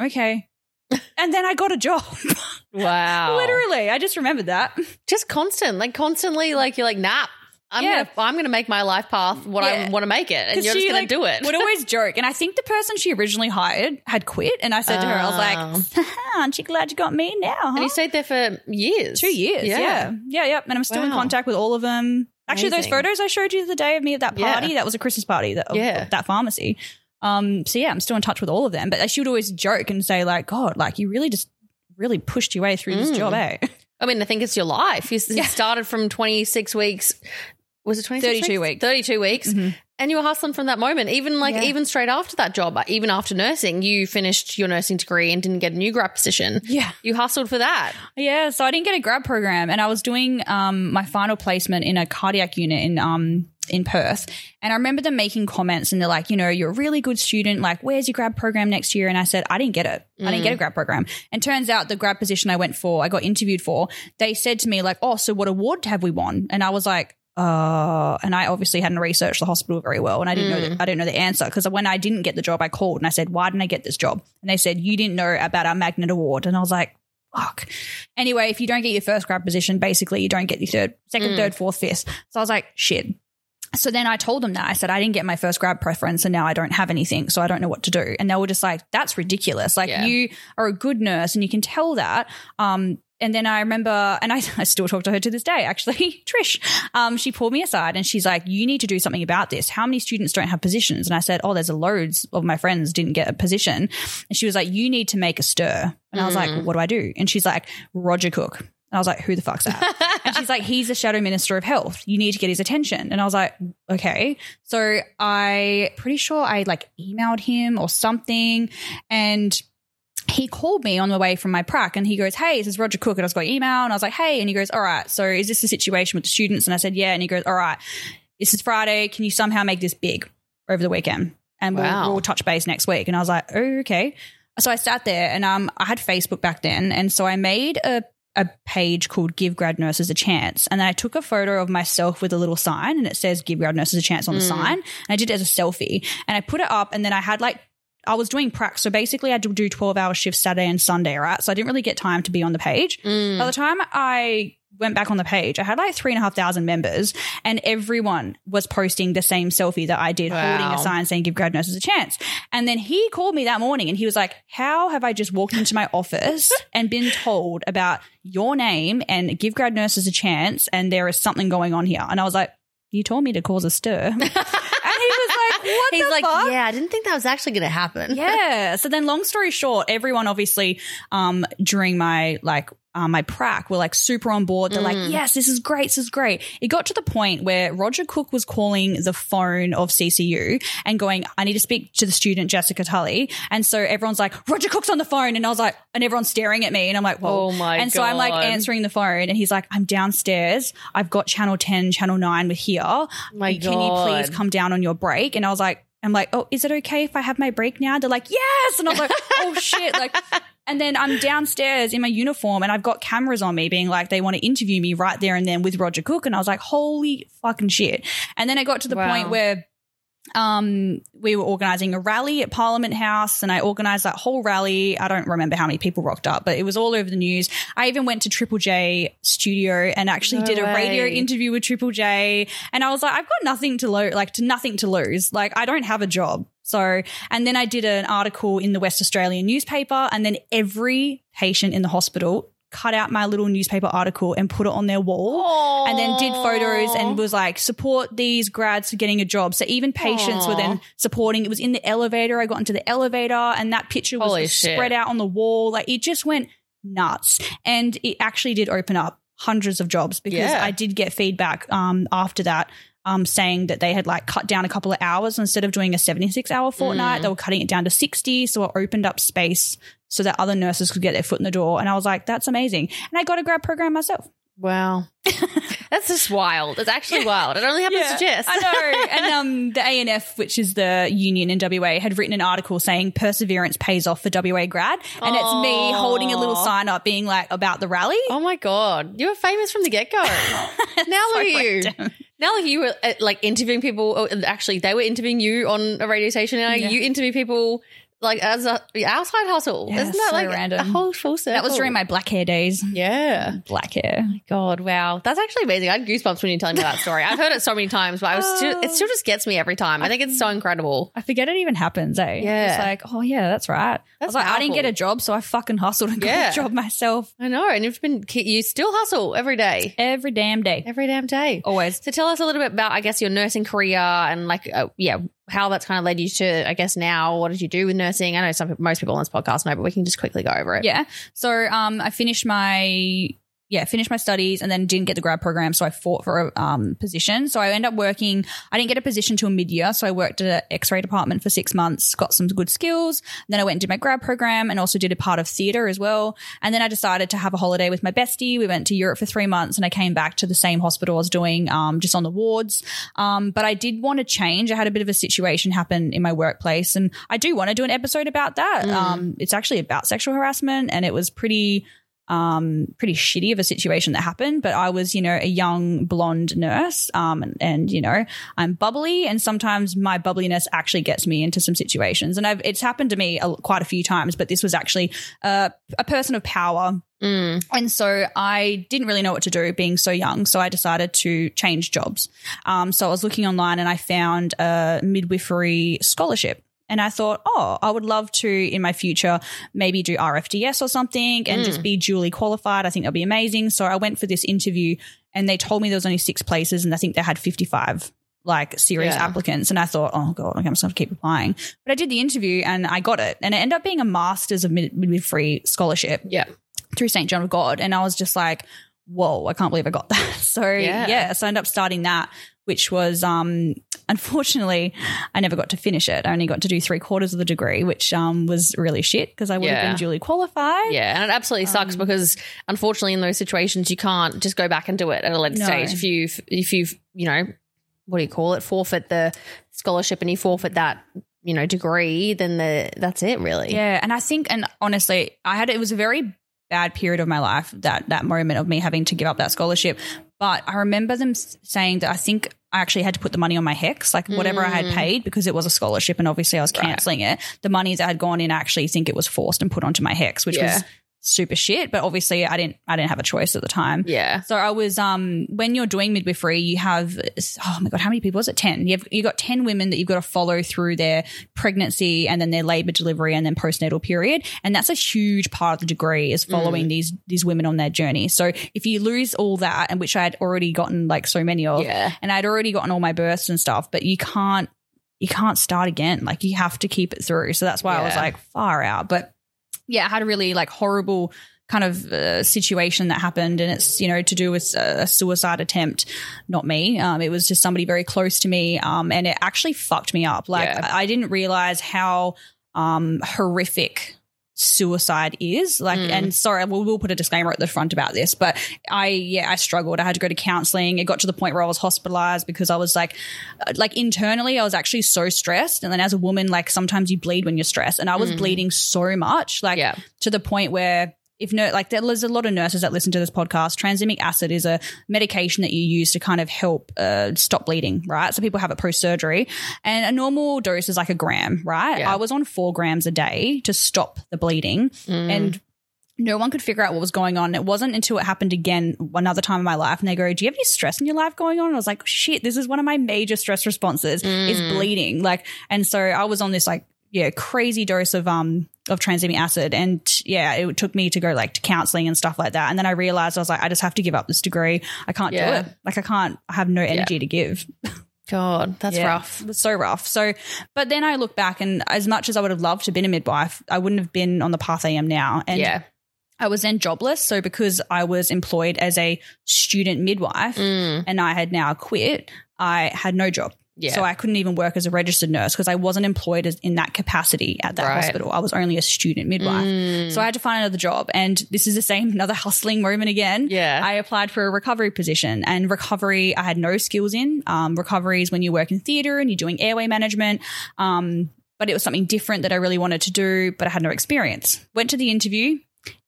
okay. and then I got a job. *laughs* Wow. Literally. I just remembered that. Just constant, like constantly, like you're like, nah. I'm Yeah. gonna I'm gonna make my life path what Yeah. I want to make it, and 'Cause you're just she, gonna like, do it. Would always joke. And I think the person she originally hired had quit. And I said to her, I was like, oh. *laughs* aren't you glad you got me now? Huh? and you stayed there for years, Two years. Yeah. Yeah. Yep. And I'm still in Wow. contact with all of them. Actually, those Amazing. photos I showed you the day of me at that Yeah. party, that was a Christmas party that, of- Yeah. of that pharmacy. Um, so yeah, I'm still in touch with all of them. But she would always joke and say, like, God, like you really just really pushed your way through this Mm. job, eh? *laughs* I mean, I think it's your life. You Yeah. started from 26 weeks. Was it 26 32 weeks. 32 weeks. Mhm. And you were hustling from that moment. Even like, Yeah. even straight after that job, uh, even after nursing, you finished your nursing degree and didn't get a new grad position. Yeah. You hustled for that. Yeah, so I didn't get a grad program, and I was doing um, my final placement in a cardiac unit in um, in Perth. And I remember them making comments, and they're like, you know, you're a really good student. Like, where's your grad program next year? And I said, I didn't get it. I didn't get a grad program. And turns out the grad position I went for, I got interviewed for. They said to me like, oh, so what award have we won? And I was like. Uh, and I obviously hadn't researched the hospital very well, and I didn't know the, I didn't know the answer because when I didn't get the job, I called and I said, "Why didn't I get this job?" And they said, "You didn't know about our magnet award," and I was like, fuck. Anyway, if you don't get your first grad position, basically you don't get your third, second, Mm. third, fourth, fifth. So I was like, shit. So then I told them that. I said, I didn't get my first grad preference and now I don't have anything. So I don't know what to do. And they were just like, that's ridiculous. Like Yeah. you are a good nurse and you can tell that. Um, and then I remember, and I, *laughs* I still talk to her to this day, actually, *laughs* Trish. Um, she pulled me aside and she's like, you need to do something about this. How many students don't have positions? And I said, oh, there's a loads of my friends didn't get a position. And she was like, you need to make a stir. And I was like, Mm. what do I do? And she's like, Roger Cook. And I was like, who the fuck's that? and she's like, he's the shadow minister of health. You need to get his attention. And I was like, okay. So I pretty sure I like emailed him or something. And he called me on the way from my prac and he goes, Hey, this is Roger Cook. And I was got email and I was like, Hey. And he goes, All right. So is this the situation with the students? And I said, Yeah. And he goes, All right. This is Friday. Can you somehow make this big over the weekend? And we'll, we'll touch base next week. And I was like, Oh, okay. So I sat there and um, I had Facebook back then. And so I made a a page called Give Grad Nurses a Chance. And then I took a photo of myself with a little sign and it says Give Grad Nurses a Chance on the Mm. sign. And I did it as a selfie. And I put it up and then I had like I was doing prac. So basically I had to do 12 hour shifts Saturday and Sunday, right? So I didn't really get time to be on the page. Mm. By the time I went back on the page, I had like three and a half thousand members, and everyone was posting the same selfie that I did, holding a sign saying "Give grad nurses a chance." And then he called me that morning, and he was like, "How have I just walked into my office *laughs* and been told about your name and give grad nurses a chance, and there is something going on here?" And I was like, "You told me to cause a stir," *laughs* and he was like, "What He's the like, fuck?" yeah, I didn't think that was actually going to happen. yeah. So then, long story short, everyone obviously um, during my like uh, my prac were like super on board. They're like, yes, this is great. This is great. It got to the point where Roger Cook was calling the phone of CCU and going, I need to speak to the student Jessica Tully. And so everyone's like, Roger Cook's on the phone, and I was like, and everyone's staring at me, and I'm like, whoa. Oh my And so I'm like answering the phone, and he's like, I'm downstairs. I've got channel ten, channel nine with here. My Can you please come down on your break? And I was like, I'm like, oh, is it okay if I have my break now? They're like, yes. And I was like, oh *laughs* shit. Like, and then I'm downstairs in my uniform and I've got cameras on me being like, they want to interview me right there and then with Roger Cook. And I was like, holy fucking shit. And then it got to the Wow. point where um, we were organizing a rally at Parliament House, and I organized that whole rally. I don't remember how many people rocked up, but it was all over the news. I even went to Triple J studio and actually No did a radio interview with Triple J, and I was like, I've got nothing to lo- like to nothing to lose. Like I don't have a job. So, and then I did an article in the West Australian newspaper, and then every patient in the hospital cut out my little newspaper article and put it on their wall and then did photos and was like support these grads for getting a job. So even patients were then supporting. It was in the elevator. I got into the elevator and that picture was Holy shit. spread out on the wall. Like it just went nuts. And it actually did open up hundreds of jobs because Yeah. I did get feedback um, after that. Um, saying that they had like cut down a couple of hours instead of doing a 76 hour fortnight, Mm. they were cutting it down to 60. So it opened up space so that other nurses could get their foot in the door. And I was like, that's amazing. And I got a grad program myself. Wow. *laughs* That's just wild. It's actually wild. It only happens to Jess. I know. *laughs* And um, the ANF, which is the union in WA, had written an article saying perseverance pays off for WA grad. And it's me holding a little sign up being like about the rally. Oh my god, you were famous from the get go. *laughs* now So look at you. random. Now look, you were like interviewing people. oh, Actually, they were interviewing you on a radio station. Now Yeah. you interview people like as a outside hustle. Yeah, Isn't that so like random. a whole full circle? That was during my black hair days. yeah. Black hair. God, wow, that's actually amazing. I had goosebumps when you telling me that story. I've heard it so many times, but I was still, it still just gets me every time. I think it's so incredible. I forget it even happens, eh? Yeah. It's like, oh yeah, that's right. I That's was like, I didn't get a job, so I fucking hustled and got a job myself I know, and you've been you still hustle every day, every damn day. every damn day. Always. So tell us a little bit about, I guess, your nursing career and like, uh, yeah, how that's kind of led you to, I guess, now. What did you do with nursing? I know some most people on this podcast know, but we can just quickly go over it. Yeah. So um, I finished my yeah finished my studies and then didn't get the grad program, so I fought for a um, position. So I ended up working. I didn't get a position till mid year, so I worked at an X ray department for six months, got some good skills. then I went and did my grad program and also did a part of theatre as well. And then I decided to have a holiday with my bestie. We went to Europe for three months, and I came back to the same hospital I was doing um, just on the wards. Um, but I did want to change. I had a bit of a situation happen in my workplace, and I do want to do an episode about that. Mm. Um, it's actually about sexual harassment, and it was pretty um pretty shitty of a situation that happened but i was you know a young blonde nurse um and, and you know i'm bubbly and sometimes my bubbliness actually gets me into some situations and I've, it's happened to me a, quite a few times but this was actually uh, a person of power Mm. and so I didn't really know what to do being so young. So I decided to change jobs. Um, so I was looking online and I found a midwifery scholarship. And I thought, oh, I would love to in my future maybe do RFDS or something and just mm. be duly qualified. I think that'd be amazing. So I went for this interview and they told me there was only six places and I think they had 55 like serious Yeah. applicants. And I thought, oh God, okay, I'm just going to keep applying. But I did the interview and I got it. And it ended up being a master's of mid- midwifery scholarship Yeah. through St. John of God. And I was just like, whoa, I can't believe I got *laughs* that. So Yeah. yeah, so I ended up starting that, which was um unfortunately I never got to finish it. I only got to do three quarters of the degree, which um was really shit because I would have been duly qualified. Yeah. And it absolutely sucks Um, because unfortunately in those situations, you can't just go back and do it at a later No. stage. If you, if you've, you know, what do you call it? Forfeit the scholarship and you forfeit that, you know, degree, then the, that's it really. Yeah, and I think, and honestly, I had it was a very bad period of my life that that moment of me having to give up that scholarship. But I remember them saying that I think I actually had to put the money on my HECS, like whatever I had Mm. paid, because it was a scholarship, and obviously I was Right. canceling it. The monies that had gone in, I actually think it was forced and put onto my HECS, which Yeah. was super shit. But obviously, I didn't I didn't have a choice at the time. Yeah. So I was um when you're doing midwifery, you have oh my god, how many people is it? Ten. You have you got ten women that you've got to follow through their pregnancy and then their labor delivery and then postnatal period, and that's a huge part of the degree is following these these women on their journey. So if you lose all that, and which I had already gotten like so many of, Yeah. and I'd already gotten all my births and stuff, but you can't you can't start again. Like you have to keep it through. So that's why I was like far out. But yeah, I had a really like horrible kind of uh, situation that happened and it's you know to do with a suicide attempt not me um, it was just somebody very close to me um, and it actually fucked me up like Yeah. i didn't realize how um, horrific suicide is like Mm. and sorry we'll, we'll put a disclaimer at the front about this but i yeah i struggled i had to go to counseling it got to the point where i was hospitalized because i was like uh, like internally i was actually so stressed and then as a woman like sometimes you bleed when you're stressed and i was Mhm. bleeding so much like Yeah. to the point where if no like there's a lot of nurses that listen to this podcast tranexamic acid is a medication that you use to kind of help uh, stop bleeding right so people have it post surgery and a normal dose is like a gram right Yeah. i was on four grams a day to stop the bleeding Mm. and no one could figure out what was going on. It wasn't until it happened again another time in my life, and they go, "Do you have any stress in your life going on?" And I was like, "Shit, this is one of my major stress responses is Mm. bleeding." Like, and so I was on this like yeah crazy dose of um of tranexamic acid, and yeah, it took me to go like to counseling and stuff like that. And then I realized I was like, I just have to give up this degree. I can't Yeah. do it. Like, I can't. I have no energy to give. God, that's Yeah. rough. It was so rough. So, but then I look back, and as much as I would have loved to have been a midwife, I wouldn't have been on the path I am now. And yeah. I was then jobless. So because I was employed as a student midwife Mm. and I had now quit, I had no job. Yeah. So I couldn't even work as a registered nurse because I wasn't employed as in that capacity at that Right. hospital. I was only a student midwife. Mm. So I had to find another job. And this is the same, *laughs* another hustling moment again. yeah. I applied for a recovery position and recovery I had no skills in. Um, recovery is when you work in theatre and you're doing airway management. Um, but it was something different that I really wanted to do, but I had no experience. Went to the interview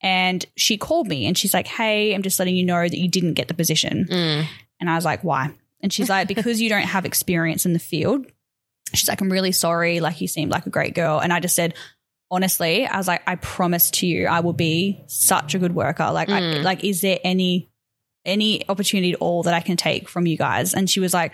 and she called me and she's like, Hey, I'm just letting you know that you didn't get the position. Mm. And I was like, Why? And she's like, Because you don't have experience in the field. She's like, I'm really sorry. Like, you seemed like a great girl. And I just said, honestly, I was like, I promise to you, I will be such a good worker. Like, I, Mm. like, is there any any opportunity at all that I can take from you guys? And she was like,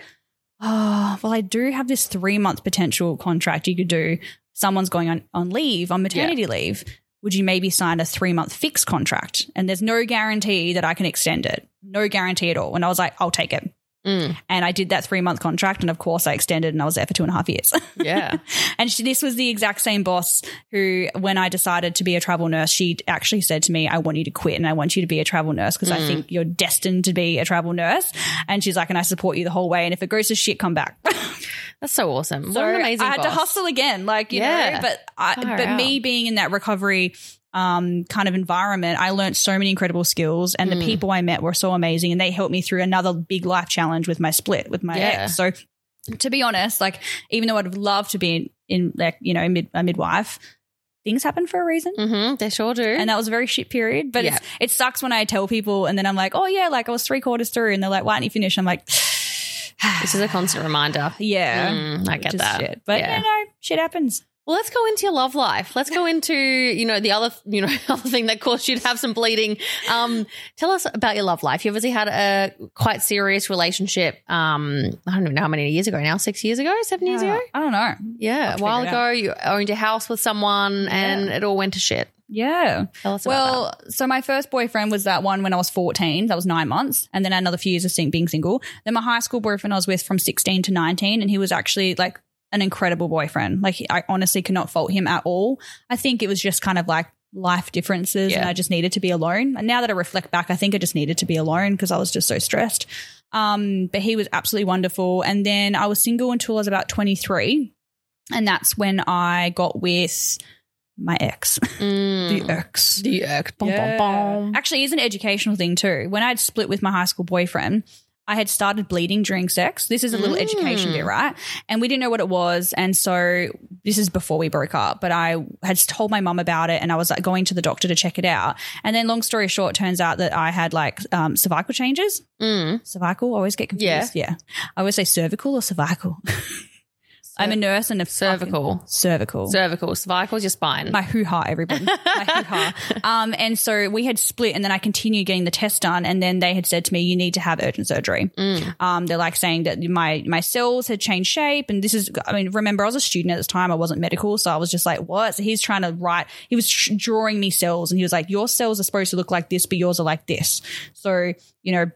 Oh, well, I do have this three month potential contract you could do. Someone's going on, on leave, on maternity leave. Would you maybe sign a three month fixed contract? And there's no guarantee that I can extend it. No guarantee at all. And I was like, I'll take it. Mm. And I did that three month contract. And of course, I extended and I was there for two and a half years. *laughs* Yeah. And she, this was the exact same boss who, when I decided to be a travel nurse, she actually said to me, I want you to quit and I want you to be a travel nurse because I Mm. think you're destined to be a travel nurse. And she's like, and I support you the whole way. And if it goes to shit, come back. *laughs* That's so awesome. so what an amazing I had to hustle again, like, you Yeah. know, but I, Far but out. me being in that recovery um, kind of environment, I learned so many incredible skills and Mm. the people I met were so amazing and they helped me through another big life challenge with my split with my Yeah. ex. So to be honest, like even though I'd have loved to be in, in like, you know, mid, a midwife, things happen for a reason. Mm-hmm. They sure do. And that was a very shit period. But Yeah. it's, it sucks when I tell people and then I'm like, oh yeah, like I was three quarters through and they're like, why didn't you finish? I'm like, *sighs* this is a constant reminder. yeah. Mm, I get that. Shit. But Yeah. you know, shit happens. Well, let's go into your love life. Let's go into, you know, the other, you know, *laughs* other thing that caused you to have some bleeding. Um, tell us about your love life. You obviously had a quite serious relationship. Um, I don't even know how many years ago now, six years ago, seven years ago. I don't know. Yeah, a while ago, you owned a house with someone, and it all went to shit. Yeah. Tell us about Well, so my first boyfriend was that one when I was 14. That was nine months. And then another few years of being single. Then my high school boyfriend I was with from 16 to 19. And he was actually like an incredible boyfriend. Like I honestly cannot fault him at all. I think it was just kind of like life differences and I just needed to be alone. And now that I reflect back, I think I just needed to be alone because I was just so stressed. Um, but he was absolutely wonderful. And then I was single until I was about 23. And that's when I got with my ex. *laughs* Mm. the ex. The ex. Bum, Yeah. bum, bum. Actually, it's an educational thing too. When I'd split with my high school boyfriend, I had started bleeding during sex. This is a little Mm. education bit, right? And we didn't know what it was. And so this is before we broke up, but I had told my mum about it and I was like going to the doctor to check it out. And then long story short, turns out that I had like um, cervical changes. Mm. Cervical, always get confused. Yeah. I always say cervical or cervical. *laughs* I'm a nurse and a Cervical. fucking- cervical. Cervical. Cervical is your spine. my hoo ha, everybody. My *laughs* hoo ha. Um, and so we had split, and then I continued getting the test done, and then they had said to me, "You need to have urgent surgery." Mm. Um, they're like saying that my my cells had changed shape, and this is. I mean, remember, I was a student at this time. I wasn't medical, so I was just like, "What?" So he's trying to write. He was drawing me cells, and he was like, "Your cells are supposed to look like this, but yours are like this." So you know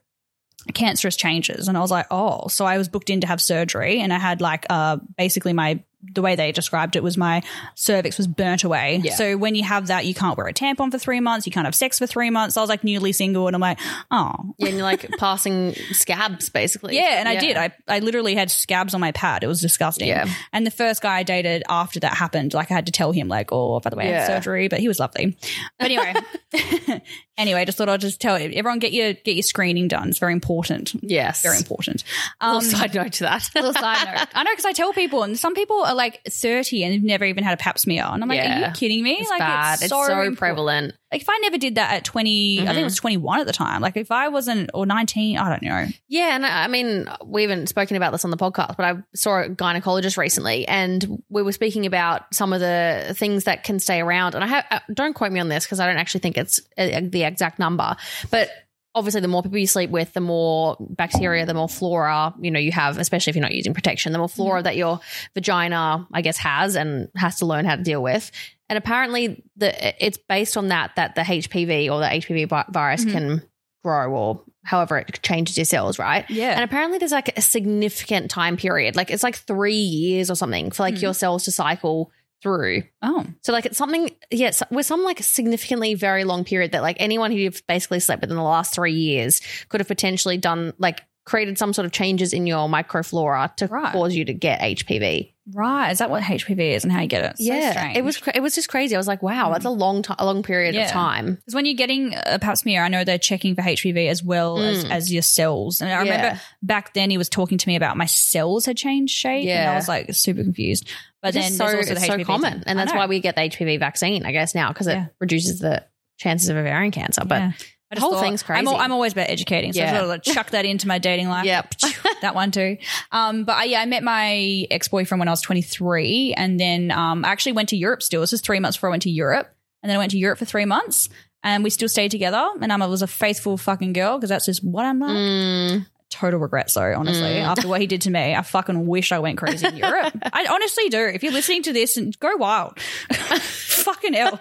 cancerous changes and i was like oh so i was booked in to have surgery and i had like uh basically my the way they described it was my cervix was burnt away Yeah. so when you have that you can't wear a tampon for three months you can't have sex for three months i was like newly single and i'm like oh yeah, and you're like *laughs* passing scabs, basically. yeah, and I did. I, I literally had scabs on my pad. It was disgusting. Yeah. And the first guy I dated after that happened, like I had to tell him, like, oh, by the way, I had surgery, but he was lovely. But anyway, *laughs* *laughs* anyway, I just thought I'd just tell you, everyone get your get your screening done. It's very important. Yes. Very important. Little Um, side note to that. little side note. I know because I tell people, and some people are like 30 and have never even had a pap smear. And I'm like, are you kidding me? It's like, bad. It's so, important. prevalent. Like, if I never did that at 20, I think it Mhm. was 21 at the time. Like, if I wasn't, or 19, I don't know. Yeah, and I I mean, we haven't spoken about this on the podcast, but I saw a gynecologist recently, and we were speaking about some of the things that can stay around. And I have, uh, don't quote me on this because I don't actually think it's uh, the exact number, but obviously, the more people you sleep with, the more bacteria, the more flora you know you have, especially if you're not using protection. The more flora that your vagina, I guess, has and has to learn how to deal with. And apparently, the it's based on that that the HPV or the HPV vi- virus Mhm. can grow or however it changes your cells, right? Yeah. And apparently there's like a significant time period. Like it's like three years or something for like Mhm. your cells to cycle through. oh, So like it's something, yes, with some like significantly very long period that like anyone who you've basically slept within the last three years could have potentially done like created some sort of changes in your microflora to Right. cause you to get HPV. Right. Is that what HPV is and how you get it? So yeah, strange. it was it was just crazy. I was like, wow, that's a long time, a long period Yeah. of time. Because when you're getting a pap smear, I know they're checking for HPV as well as, Mm. as your cells. And I Yeah. remember back then he was talking to me about my cells had changed shape. And I was like super confused. But It's then so, also the it's so common, thing. and that's why we get the HPV vaccine, I guess now because Yeah. it reduces the chances of ovarian cancer. But Yeah. I the whole thought- thing's crazy. I'm, I'm always about educating, so I Yeah. just thought I'd chuck that into my dating life. Yep. *laughs* that one too. Um, but I, yeah, I met my ex boyfriend when I was 23, and then um, I actually went to Europe. Still, this was three months before I went to Europe, and then I went to Europe for three months, and we still stayed together. And I was a faithful fucking girl because that's just what I'm like. Mm, Total regret, so honestly, Mm. after what he did to me, I fucking wish I went crazy in Europe. *laughs* I honestly do. If you're listening to this, and go wild, *laughs* fucking hell.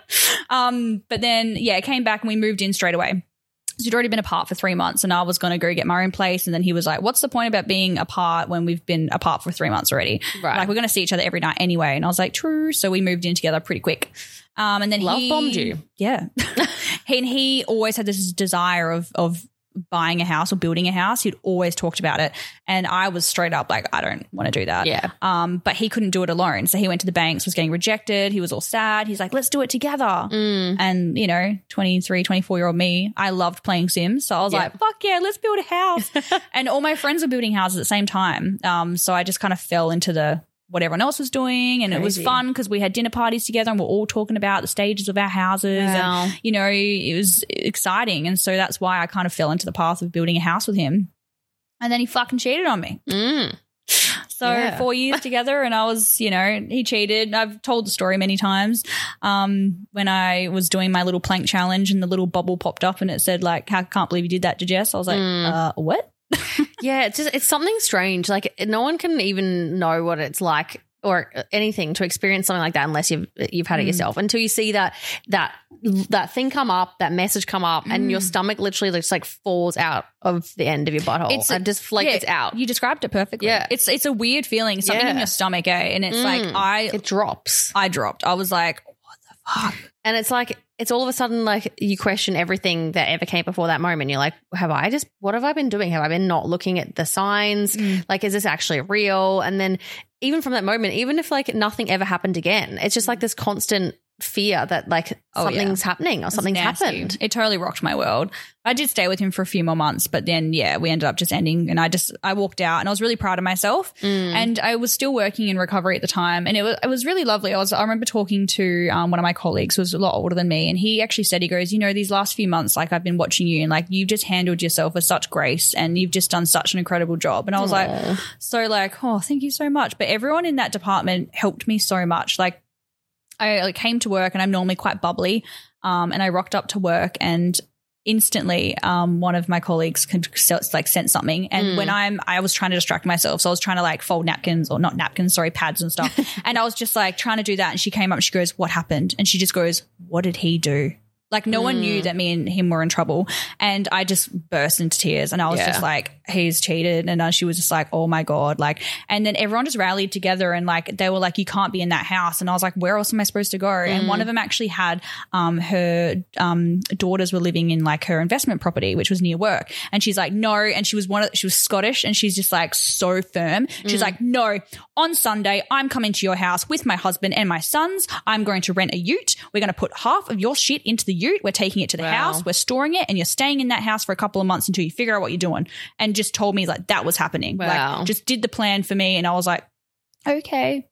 Um, but then yeah, came back and we moved in straight away. So we'd already been apart for three months, and I was going to go get my own place. And then he was like, "What's the point about being apart when we've been apart for three months already? right. Like we're going to see each other every night anyway." And I was like, "True." So we moved in together pretty quick. Um, and then Love he bombed you. yeah. *laughs* he, and he always had this desire of of buying a house or building a house. He'd always talked about it, and I was straight up like, "I don't want to do that." yeah. Um, but he couldn't do it alone. So he went to the banks, was getting rejected. He was all sad. He's like, let's do it together. Mm. And, you know, 23, 24 year old me, I loved playing Sims. So I was Yeah. like, fuck yeah, let's build a house. *laughs* and all my friends were building houses at the same time. Um, so I just kind of fell into the what everyone else was doing. And it was fun because we had dinner parties together and we're all talking about the stages of our houses. And, you know, it was exciting. And so that's why I kind of fell into the path of building a house with him. And then he fucking cheated on me. Mm. *sighs* So Yeah. four years *laughs* together, and I was, you know, he cheated. I've told the story many times. Um, when I was doing my little plank challenge, and the little bubble popped up, and it said like, "I can't believe you did that to Jess." I was like, Mm. uh, "What?" *laughs* Yeah, it's just it's something strange. Like no one can even know what it's like or anything to experience something like that unless you've you've had it Mm. yourself. Until you see that that that thing come up, that message come up, and Mm. your stomach literally just like falls out of the end of your butthole. It's- and just like yeah, it's out. You described it perfectly. Yeah. it's it's a weird feeling, something in your stomach, eh? And it's like Mm. I it drops. I dropped. I was like, "What the fuck?" And it's like it's all of a sudden like you question everything that ever came before that moment. You're like, have I just what have I been doing? Have I been not looking at the signs? Mm. Like, is this actually real? And then even from that moment, even if like nothing ever happened again, it's just like this constant fear that like Oh, yeah. something's happening or something's nasty. happened. It totally rocked my world. I did stay with him for a few more months, but then yeah, we ended up just ending and I just I walked out and I was really proud of myself. Mm. And I was still working in recovery at the time and it was it was really lovely. I was I remember talking to um, one of my colleagues who was a lot older than me and he actually said he goes, "You know, these last few months like I've been watching you and like you've just handled yourself with such grace and you've just done such an incredible job." And I was like, so like, oh, thank you so much. But everyone in that department helped me so much. Like I like, came to work and I'm normally quite bubbly. Um, and I rocked up to work and instantly um, one of my colleagues could like sent something and Mm. when i'm i was trying to distract myself so i was trying to like fold napkins or not napkins sorry pads and stuff *laughs* and i was just like trying to do that and she came up and she goes what happened and she just goes what did he do like no one knew Mm. that me and him were in trouble. And i just burst into tears. And i was Yeah. just like he's cheated. And she was just like oh my god. Like and then everyone just rallied together and like they were like you can't be in that house. And i was like where else am i supposed to go? And Mm. one of them actually had um her um daughters were living in like her investment property which was near work. And she's like no. And she was one of she was scottish and she's just like so firm. She's Mm. like no. On sunday i'm coming to your house with my husband and my sons. I'm going to rent a ute. We're going to put half of your shit into the ute we're taking it to the Wow. house we're storing it and you're staying in that house for a couple of months until you figure out what you're doing and just told me like that was happening Wow. like just did the plan for me and i was like okay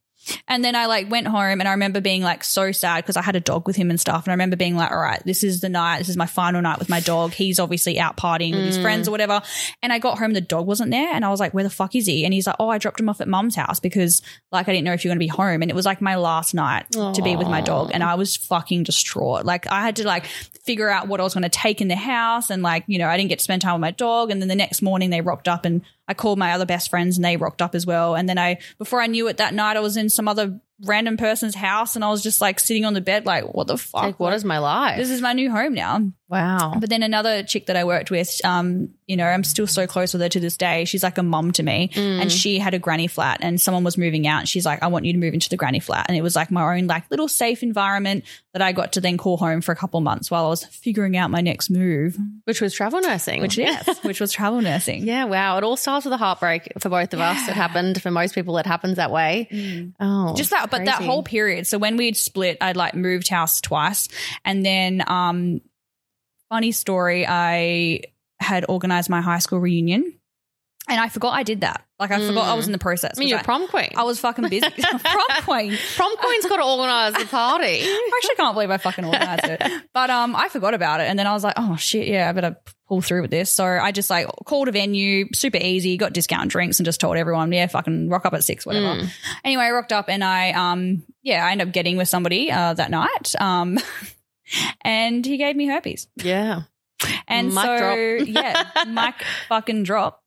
and then I like went home and I remember being like so sad because I had a dog with him and stuff. And I remember being like, all right, this is the night. This is my final night with my dog. He's obviously out partying with his Mm. friends or whatever. And I got home, the dog wasn't there. And I was like, where the fuck is he? And he's like, oh, I dropped him off at mum's house because like I didn't know if you were going to be home. And it was like my last night to be with my dog. And I was fucking distraught. Like I had to like figure out what I was going to take in the house. And like, you know, I didn't get to spend time with my dog. And then the next morning they rocked up and I called my other best friends and they rocked up as well. And then I, before I knew it that night, I was in some other random person's house and I was just like sitting on the bed, like, what the fuck? Like, what is my life? this is my new home now. Wow. But then another chick that I worked with, um, you know, I'm still so close with her to this day. She's like a mom to me. Mm. And she had a granny flat and someone was moving out. And she's like, I want you to move into the granny flat. And it was like my own like little safe environment that I got to then call home for a couple months while I was figuring out my next move, Which was travel nursing. which yes, which was travel nursing. Yeah, wow. It all starts with a heartbreak for both of us. It happened for most people. It happens that way. Oh, just that but that whole period so when we'd split i'd like moved house twice and then um funny story i had organized my high school reunion and i forgot i did that like i forgot i was in the process I mean, you're I, prom queen. I was fucking busy *laughs* *laughs* prom queen prom queen's got to organise the party. *laughs* I actually can't believe I fucking organized it. But um, I forgot about it, and then I was like, "Oh shit, yeah, I better pull through with this." So I just like called a venue, super easy, got discount drinks, and just told everyone, "Yeah, fucking rock up at six, whatever." Mm. Anyway, I rocked up, and I um, yeah, I ended up getting with somebody uh, that night, um, and he gave me herpes, Yeah. and Mic so drop. *laughs* yeah, mic *laughs* fucking drop.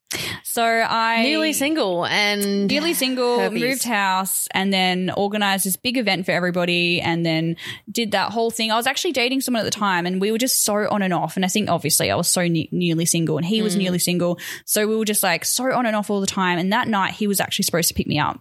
So I Newly single and Newly single, herpes. moved house, and then organized this big event for everybody, and then did that whole thing. I was actually dating someone at the time, and we were just so on and off. And I think obviously I was so ne- newly single, and he was Mm. newly single, so we were just like so on and off all the time. And that night, he was actually supposed to pick me up.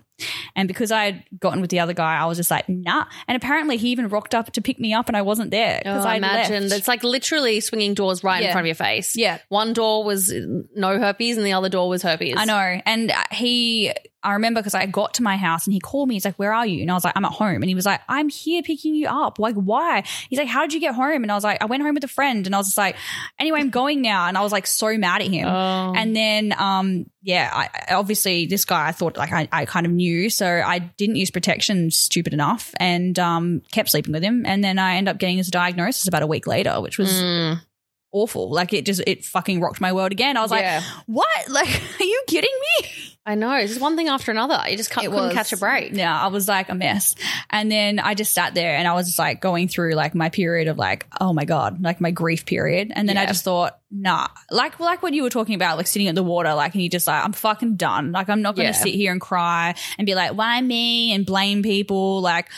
And because I had gotten with the other guy, I was just like, nah. And apparently, he even rocked up to pick me up, and I wasn't there Oh, because I I imagine left. it's like literally swinging doors right in front of your face. Yeah. One door was no herpes and the other door was herpes. I know. And he, I remember because I got to my house and he called me. He's like, Where are you? And I was like, I'm at home. And he was like, I'm here picking you up. Like, why? He's like, How did you get home? And I was like, I went home with a friend. And I was just like, Anyway, I'm going now. And I was like, so mad at him. Oh. And then, um, yeah, I, obviously this guy I thought like I, I kind of knew, so I didn't use protection, stupid enough, and um, kept sleeping with him. And then I ended up getting his diagnosis about a week later, which was Mm. Awful. Like it just it fucking rocked my world again. I was Yeah. like, what? *laughs* Like, are you kidding me? I know. It's just one thing after another. You just can't, couldn't was- catch a break. Yeah, I was like a mess. And then I just sat there and I was just like going through like my period of like, oh my God, like my grief period. And then I just thought, nah, like like what you were talking about, like sitting at the water, like and you just like, I'm fucking done. Like I'm not gonna Yeah. sit here and cry and be like, why me? And blame people. Like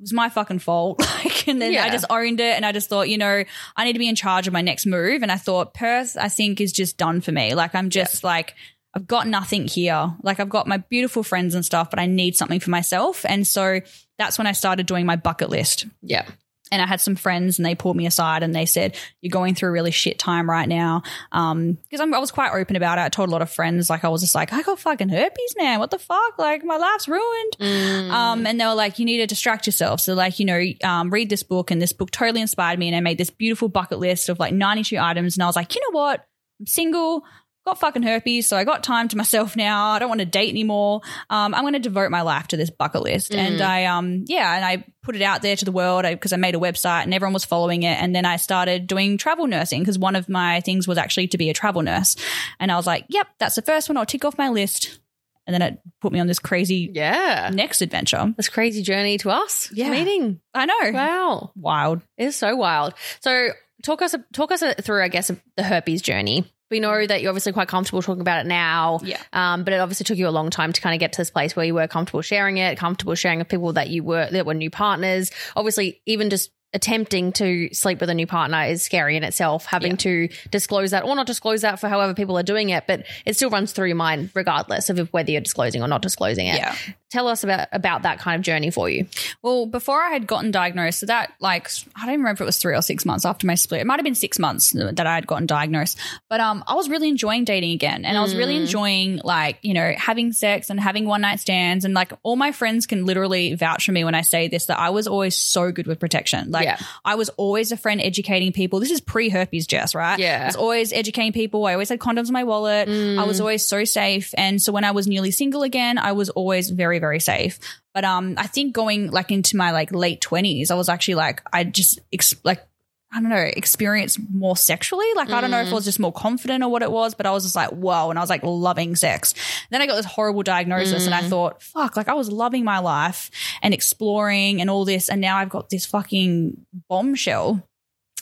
it was my fucking fault. *laughs* Like, and then I just owned it and I just thought, you know, I need to be in charge of my next move. And I thought Perth, I think, is just done for me. Like I'm just like I've got nothing here. Like I've got my beautiful friends and stuff, but I need something for myself. And so that's when I started doing my bucket list. Yeah. And I had some friends and they pulled me aside and they said, You're going through a really shit time right now. Um, because I was quite open about it. I told a lot of friends, like, I was just like, I got fucking herpes, man. What the fuck? Like, my life's ruined. Mm. Um, and they were like, You need to distract yourself. So, like, you know, um, read this book. And this book totally inspired me. And I made this beautiful bucket list of like 92 items. And I was like, You know what? I'm single got fucking herpes, so I got time to myself now. I don't want to date anymore. Um, I'm going to devote my life to this bucket list, and I um yeah, and I put it out there to the world because I made a website and everyone was following it, and then I started doing travel nursing because one of my things was actually to be a travel nurse, and I was like, yep, that's the first one. I'll tick off my list, and then it put me on this crazy yeah. next adventure. This crazy journey to us Yeah. meeting. I know, Wow. wild. It's so wild. So talk us talk us through, I guess, the herpes journey. We know that you're obviously quite comfortable talking about it now. Yeah. Um, but it obviously took you a long time to kind of get to this place where you were comfortable sharing it, comfortable sharing with people that you were that were new partners. Obviously, even just attempting to sleep with a new partner is scary in itself. Having Yeah. to disclose that or not disclose that for however people are doing it, but it still runs through your mind regardless of whether you're disclosing or not disclosing it. Yeah. Tell us about about that kind of journey for you. Well, before I had gotten diagnosed, so that like I don't remember if it was three or six months after my split. It might have been six months that I had gotten diagnosed. But um, I was really enjoying dating again, and I was really enjoying like you know having sex and having one night stands, and like all my friends can literally vouch for me when I say this that I was always so good with protection. Like Yeah. I was always a friend educating people. This is pre herpes, Jess, right? Yeah. I was always educating people. I always had condoms in my wallet. I was always so safe, and so when I was newly single again, I was always very very safe. But um, I think going like into my like late twenties, I was actually like I just ex- like I don't know experience more sexually. Like I don't know if I was just more confident or what it was, but I was just like whoa, and I was like loving sex. Then I got this horrible diagnosis, and I thought fuck, like I was loving my life and exploring and all this, and now I've got this fucking bombshell.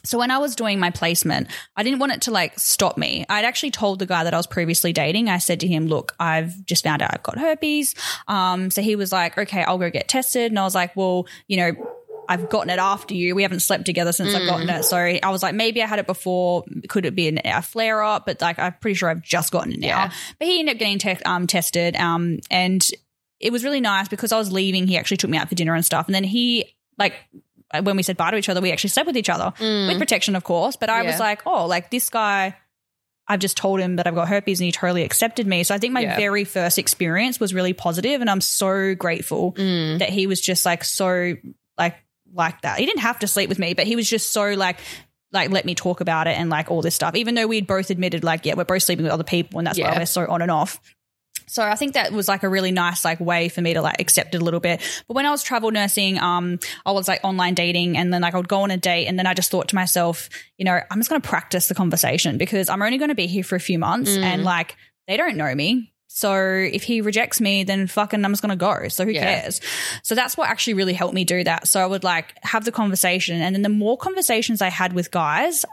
So when I was doing my placement, I didn't want it to like stop me. I'd actually told the guy that I was previously dating. I said to him, "Look, I've just found out I've got herpes." Um, so he was like, "Okay, I'll go get tested." And I was like, "Well, you know." I've gotten it after you. We haven't slept together since I've gotten it. So I was like, maybe I had it before. Could it be an, a flare up? But like, I'm pretty sure I've just gotten it now. Yeah. But he ended up getting te- um, tested. Um, and it was really nice because I was leaving. He actually took me out for dinner and stuff. And then he, like, when we said bye to each other, we actually slept with each other with protection, of course. But I was like, oh, like this guy, I've just told him that I've got herpes and he totally accepted me. So I think my Yeah. very first experience was really positive and I'm so grateful Mm. that he was just like so like like that. He didn't have to sleep with me, but he was just so like like let me talk about it and like all this stuff. Even though we'd both admitted like yeah, we're both sleeping with other people and that's why we're so on and off. So I think that was like a really nice like way for me to like accept it a little bit. But when I was travel nursing, um, I was like online dating and then like I would go on a date and then I just thought to myself, you know, I'm just gonna practice the conversation because I'm only gonna be here for a few months Mm. and like they don't know me. So if he rejects me, then fucking I'm just gonna go. So who Yeah. cares? So that's what actually really helped me do that. So I would like have the conversation and then the more conversations I had with guys,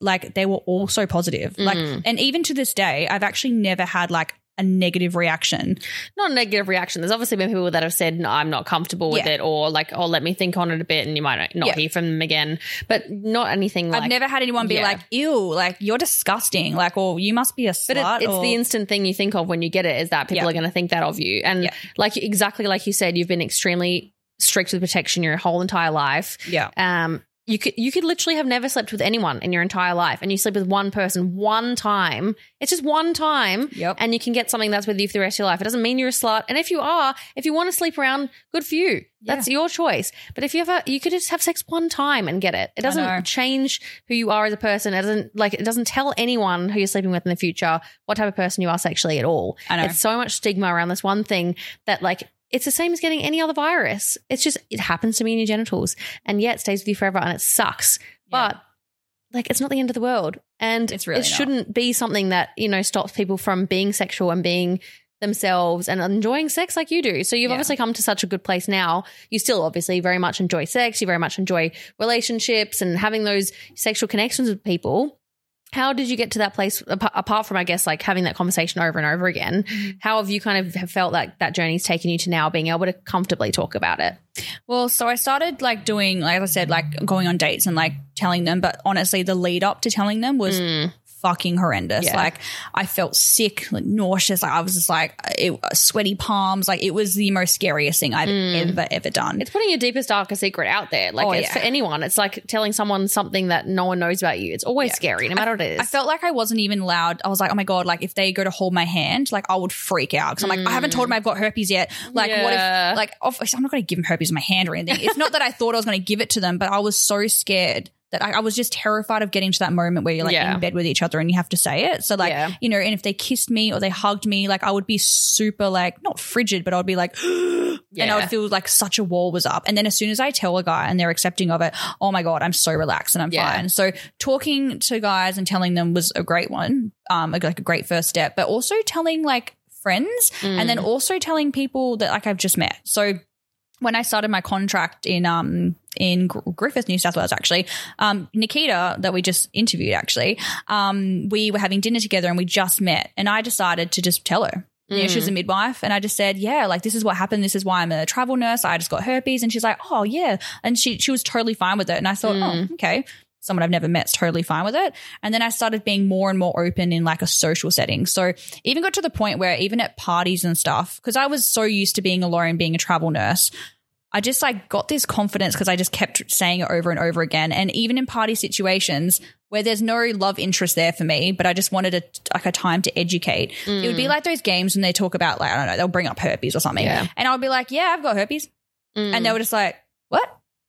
like they were all so positive. Like Mm. and even to this day, I've actually never had like a negative reaction. not a negative reaction. There's obviously been people that have said, no, I'm not comfortable with Yeah. it, or like, oh, let me think on it a bit, and you might not, Yeah. hear from them again. But not anything like. I've never had anyone be yeah. like, ew, like you're disgusting. Like, or you must be a slut. But it, it's or- the instant thing you think of when you get it is that people are going to think that of you. And like exactly like you said, you've been extremely strict with protection your whole entire life. yeah. Um, you could you could literally have never slept with anyone in your entire life, and you sleep with one person one time. It's just one time, Yep. and you can get something that's with you for the rest of your life. It doesn't mean you're a slut, and if you are, if you want to sleep around, good for you. That's your choice. But if you ever, you could just have sex one time and get it. It doesn't change who you are as a person. It doesn't like it doesn't tell anyone who you're sleeping with in the future what type of person you are sexually at all. I know. It's so much stigma around this one thing that like it's the same as getting any other virus. It's just it happens to be in your genitals and yet it stays with you forever and it sucks. Yeah. But like it's not the end of the world. And It's really it not. shouldn't be something that, you know, stops people from being sexual and being themselves and enjoying sex like you do. So you've Yeah. obviously come to such a good place now. You still obviously very much enjoy sex. You very much enjoy relationships and having those sexual connections with people. How did you get to that place apart from I guess like having that conversation over and over again? Mm-hmm. How have you kind of have felt like that journey's taken you to now being able to comfortably talk about it? Well, so I started like doing, like I said, like going on dates and like telling them. But honestly, the lead up to telling them was fucking horrendous. Yeah. Like I felt sick, like nauseous. Like I was just like it, sweaty palms. Like it was the most scariest thing I've ever ever done. Mm. It's putting your deepest, darkest secret out there. Like Oh, it's yeah. for anyone. It's like telling someone something that no one knows about you. It's always scary, no matter what it is. I felt like I wasn't even allowed. I was like, oh my god, like if they go to hold my hand, like I would freak out because I'm like, I haven't told them I've got herpes yet. Like what Mm. If, like, obviously I'm not going to give them herpes in my hand or anything. It's not that I *laughs* thought I was going to give it to them, but I was so scared. That I, I was just terrified of getting to that moment where you're like Yeah. in bed with each other and you have to say it. So like, Yeah. you know, and if they kissed me or they hugged me, like I would be super like not frigid, but I would be like, *gasps* and I would feel like such a wall was up. And then as soon as I tell a guy and they're accepting of it, oh my god, I'm so relaxed and I'm Yeah. fine. So talking to guys and telling them was a great one, um, like a great first step. But also telling like friends, and then also telling people that like I've just met. So when I started my contract in um in Gr- Griffith, New South Wales, actually, um, Nikita that we just interviewed, actually, um, we were having dinner together and we just met, and I decided to just tell her. You know, she was a midwife, and I just said, "Yeah, like this is what happened. This is why I'm a travel nurse. I just got herpes." And she's like, "Oh yeah," and she she was totally fine with it. And I thought, "Oh, okay." Someone I've never met's totally fine with it. And then I started being more and more open in like a social setting. So even got to the point where even at parties and stuff, because I was so used to being alone, being a travel nurse, I just like got this confidence because I just kept saying it over and over again. And even in party situations where there's no love interest there for me, but I just wanted a, like a time to educate, it would be like those games when they talk about like, I don't know, they'll bring up herpes or something. Yeah. And I would be like, yeah, I've got herpes. Mm. And they were just like, what?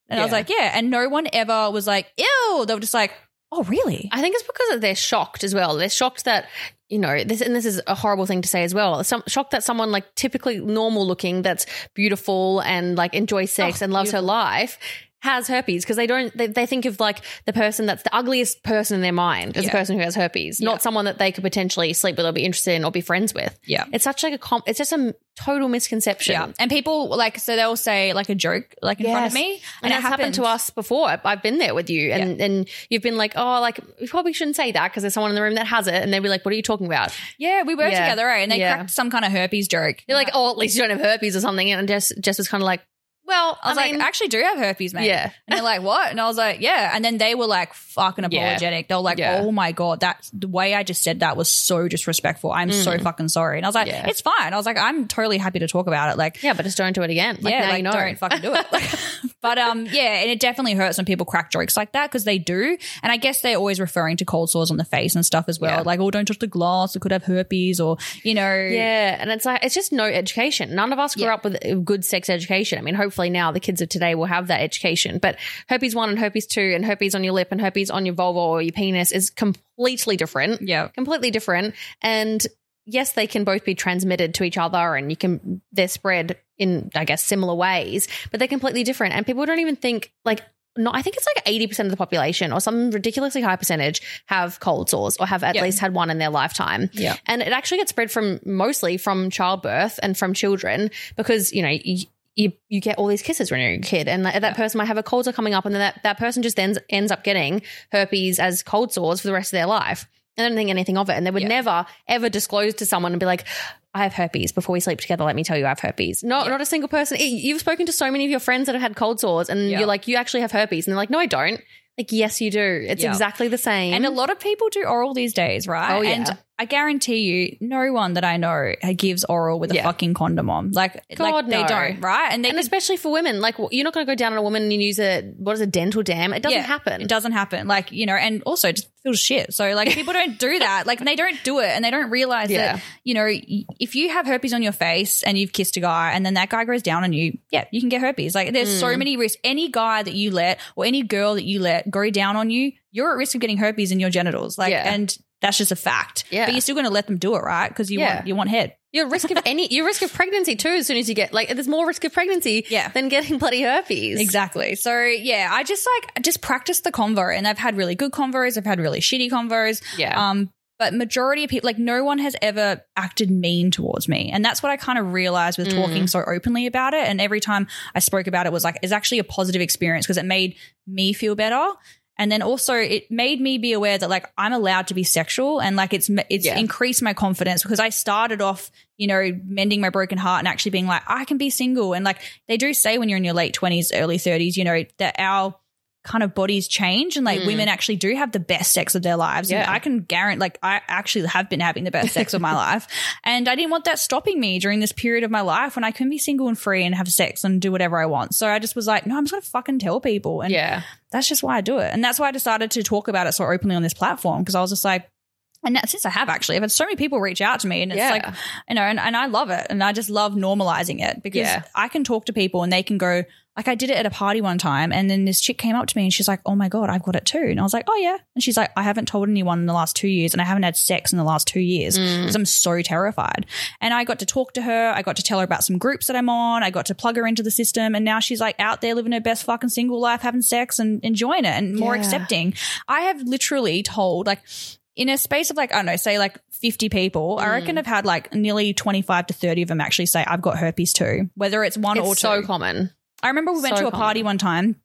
And I was like, yeah. And no one ever was like, ew. They were just like, oh, really? I think it's because they're shocked as well. They're shocked that you know this, and this is a horrible thing to say as well. Some shocked that someone like typically normal looking, that's beautiful and like enjoys sex Oh, and loves her life. Has herpes because they don't. They, they think of like the person that's the ugliest person in their mind as Yeah. a person who has herpes, Yeah. not someone that they could potentially sleep with or be interested in or be friends with. Yeah. It's such like a comp. It's just a total misconception. Yeah. And people like, so they'll say like a joke like in front of me. And, it that's happened to us before. I've been there with you, and and you've been like, oh, like we probably shouldn't say that because there's someone in the room that has it, and they'd be like, what are you talking about? Yeah, we were Yeah. together, right? And they Yeah. cracked some kind of herpes joke. They're like, oh, at least you don't have herpes or something, and Jess Jess was kind of like, well, I was mean, like, I actually do have herpes, mate. Yeah. And they're like, what? And I was like, yeah. And then they were like fucking Yeah. apologetic. They were like, Yeah. oh my God, that the way I just said that was so disrespectful. I'm so fucking sorry. And I was like, Mm. Yeah. it's fine. I was like, I'm totally happy to talk about it. Like, yeah, but just don't do it again. Like, yeah, like you know. don't fucking do it. *laughs* Like, but um, yeah, and it definitely hurts when people crack jokes like that because they do, and I guess they're always referring to cold sores on the face and stuff as well. Yeah. Like, oh, don't touch the glass; it could have herpes, or you know, Yeah, and it's like it's just no education. None of us grew Yeah. up with good sex education. I mean, hopefully now the kids of today will have that education. But herpes one and herpes two and herpes on your lip and herpes on your vulva or your penis is completely different. yeah, completely different. And yes, they can both be transmitted to each other and you can, they're spread in, I guess, similar ways, but they're completely different. And people don't even think, like, no, I think it's like 80% of the population or some ridiculously high percentage have cold sores or have at Yeah. least had one in their lifetime. Yeah. And it actually gets spread from mostly from childbirth and from children because, you know, you, you, you get all these kisses when you're a kid and that, that person might have a cold sore coming up and then that, that person just ends, ends up getting herpes as cold sores for the rest of their life. And I don't think anything of it. And they would Yeah. never ever disclose to someone and be like, I have herpes before we sleep together. Let me tell you, I have herpes. Not, not a single person. You've spoken to so many of your friends that have had cold sores and Yeah. you're like, you actually have herpes. And they're like, no, I don't. Like, yes, you do. It's Yeah. exactly the same. And a lot of people do oral these days, right? Oh, yeah. And I guarantee you, no one that I know gives oral with a Yeah. fucking condom on. Like, God, like they no. don't, right? And they and could- especially for women, like you're not going to go down on a woman and use a what is a dental dam? It doesn't Yeah, happen. It doesn't happen. Like, you know, and also it just feels shit. So like people don't do *laughs* that. Like they don't do it and they don't realize Yeah. that, you know, if you have herpes on your face and you've kissed a guy and then that guy goes down on you, yeah, you can get herpes. Like there's Mm. so many risks. Any guy that you let or any girl that you let go down on you, you're at risk of getting herpes in your genitals. Like, Yeah. and that's just a fact. Yeah. But you're still going to let them do it, right? Because you Yeah. want, you want head. You're risk of any. You're risk of pregnancy too. As soon as you get like, there's more risk of pregnancy Yeah. than getting bloody herpes. Exactly. So yeah, I just like just practice the convo, and I've had really good convos. I've had really shitty convos. Yeah. Um, but majority of people, like no one has ever acted mean towards me, and that's what I kind of realized with talking so openly about it. And every time I spoke about it, was like it's actually a positive experience because it made me feel better. And then also it made me be aware that like I'm allowed to be sexual and like it's it's Yeah. increased my confidence because I started off, you know, mending my broken heart and actually being like I can be single and like they do say when you're in your late 20s, early 30s, you know, that our kind of bodies change and like Mm. women actually do have the best sex of their lives. And Yeah. I can guarantee, like, I actually have been having the best sex of my *laughs* life. And I didn't want that stopping me during this period of my life when I can be single and free and have sex and do whatever I want. So I just was like, no, I'm just going to fucking tell people. And Yeah. That's just why I do it. And that's why I decided to talk about it so openly on this platform because I was just like, and since I have actually, I've had so many people reach out to me and it's Yeah. like, you know, and, and I love it. And I just love normalizing it because Yeah. I can talk to people and they can go, like, I did it at a party one time and then this chick came up to me and she's like, oh my God, I've got it too. And I was like, oh yeah. And she's like, I haven't told anyone in the last two years and I haven't had sex in the last two years Mm. because I'm so terrified. And I got to talk to her. I got to tell her about some groups that I'm on. I got to plug her into the system. And now she's like out there living her best fucking single life, having sex and enjoying it and more Yeah. accepting. I have literally told like in a space of like, I don't know, say like 50 people, I Mm. reckon I've had like nearly 25 to 30 of them actually say, I've got herpes too, whether it's one or two. It's so common. I remember we went so to a party one time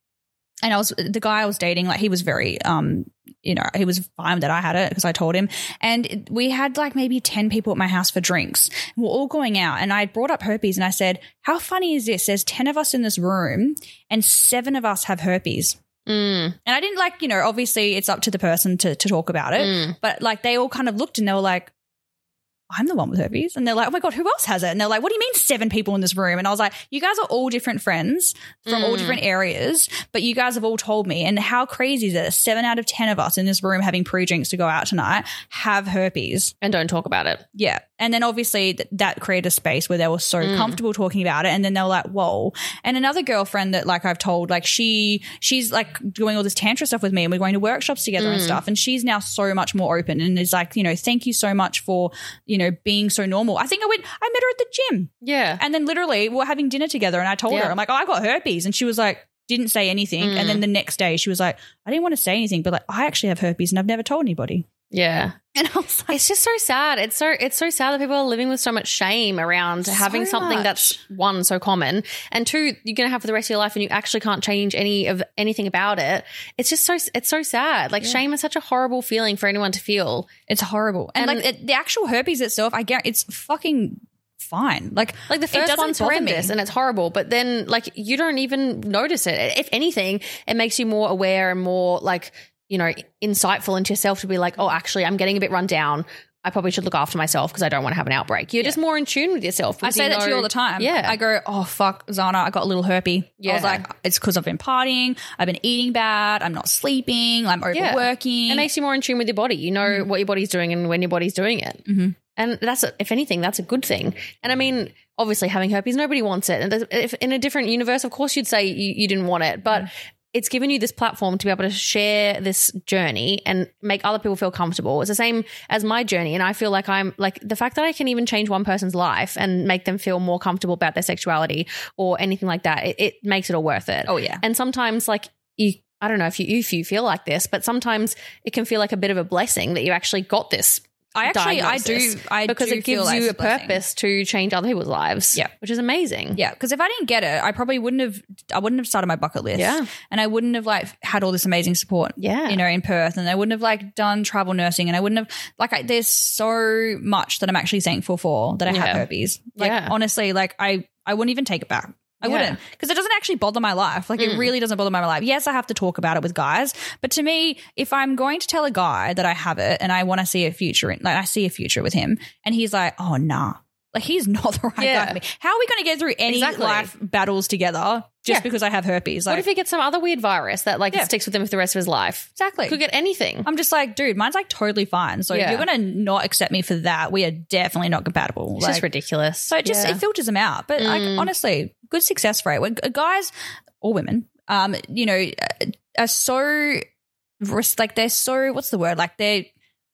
and I was the guy I was dating, like he was very um you know, he was fine that I had it because I told him. And we had like maybe 10 people at my house for drinks. We're all going out and I brought up herpes and I said, How funny is this? There's 10 of us in this room and seven of us have herpes. Mm. And I didn't like, you know, obviously it's up to the person to, to talk about it. Mm. But like they all kind of looked and they were like, I'm the one with herpes. And they're like, oh my God, who else has it? And they're like, what do you mean seven people in this room? And I was like, you guys are all different friends from all Mm. different areas, but you guys have all told me. And how crazy is it? Seven out of 10 of us in this room having pre drinks to go out tonight have herpes. And don't talk about it. Yeah. And then obviously th- that created a space where they were so Mm. comfortable talking about it. And then they were like, whoa. And another girlfriend that like I've told, like she, she's like doing all this tantra stuff with me and we're going to workshops together and Mm. stuff. And she's now so much more open and is like, you know, thank you so much for, you know, being so normal. I think I went, I met her at the gym Yeah. and then literally we we're having dinner together and I told Yeah. her, I'm like, oh, I got herpes. And she was like, didn't say anything. Mm. And then the next day she was like, I didn't want to say anything, but like, I actually have herpes and I've never told anybody. Yeah. And I was like, It's just so sad. It's so it's so sad that people are living with so much shame around So having something much. that's one so common and two you're going to have for the rest of your life and you actually can't change any of anything about it. It's just so it's so sad. Like Yeah. shame is such a horrible feeling for anyone to feel. It's horrible. And, And- like it, the actual herpes itself, I get it's fucking fine. Like Like the first one's bother me. horrendous and it's horrible, but then like you don't even notice it. If anything, it makes you more aware and more like, you know, insightful into yourself to be like, oh, actually, I'm getting a bit run down. I probably should look after myself because I don't want to have an outbreak. You're just more in tune with yourself. I say that to you all the time. Yeah. I go, oh fuck, Zana, I got a little herpes. I was like, it's because I've been partying, I've been eating bad, I'm not sleeping, I'm Yeah. overworking. It makes you more in tune with your body. You know what your body's doing and when your body's doing it. Mhm. And that's, a, if anything, that's a good thing. And I mean, obviously, having herpes, nobody wants it. And if in a different universe, of course, you'd say you, you didn't want it. But it's given you this platform to be able to share this journey and make other people feel comfortable. It's the same as my journey. And I feel like I'm like the fact that I can even change one person's life and make them feel more comfortable about their sexuality or anything like that, it, it makes it all worth it. oh yeah. And sometimes, like you, I don't know if you if you feel like this, but sometimes it can feel like a bit of a blessing that you actually got this I actually, I do, I because do it gives you a purpose to change other people's lives. Yeah. which is amazing. Yeah, because if I didn't get it, I probably wouldn't have. I wouldn't have started my bucket list. Yeah. and I wouldn't have like had all this amazing support. Yeah. you know, in Perth, and I wouldn't have like done travel nursing, and I wouldn't have like. I, there's so much that I'm actually thankful for that I Yeah. have herpes. Like Yeah. honestly, like I I wouldn't even take it back. I Yeah. wouldn't because it doesn't actually bother my life. Like it Mm. really doesn't bother my life. Yes, I have to talk about it with guys, but to me, if I'm going to tell a guy that I have it and I want to see a future, in, like I see a future with him, and he's like, "Oh nah." Like he's *laughs* not the right guy for me. How are we going to get through any Exactly. life battles together just Yeah. because I have herpes? Like, what if he gets some other weird virus that like Yeah. sticks with him for the rest of his life? exactly. Could get anything. I'm just like, dude, mine's like totally fine. So Yeah. if you're gonna not accept me for that, we are definitely not compatible. It's Like, just ridiculous. so it just it filters them out. But like Mm. honestly, good success rate. When guys or women, um, you know, are so like they're so what's the word? Like they're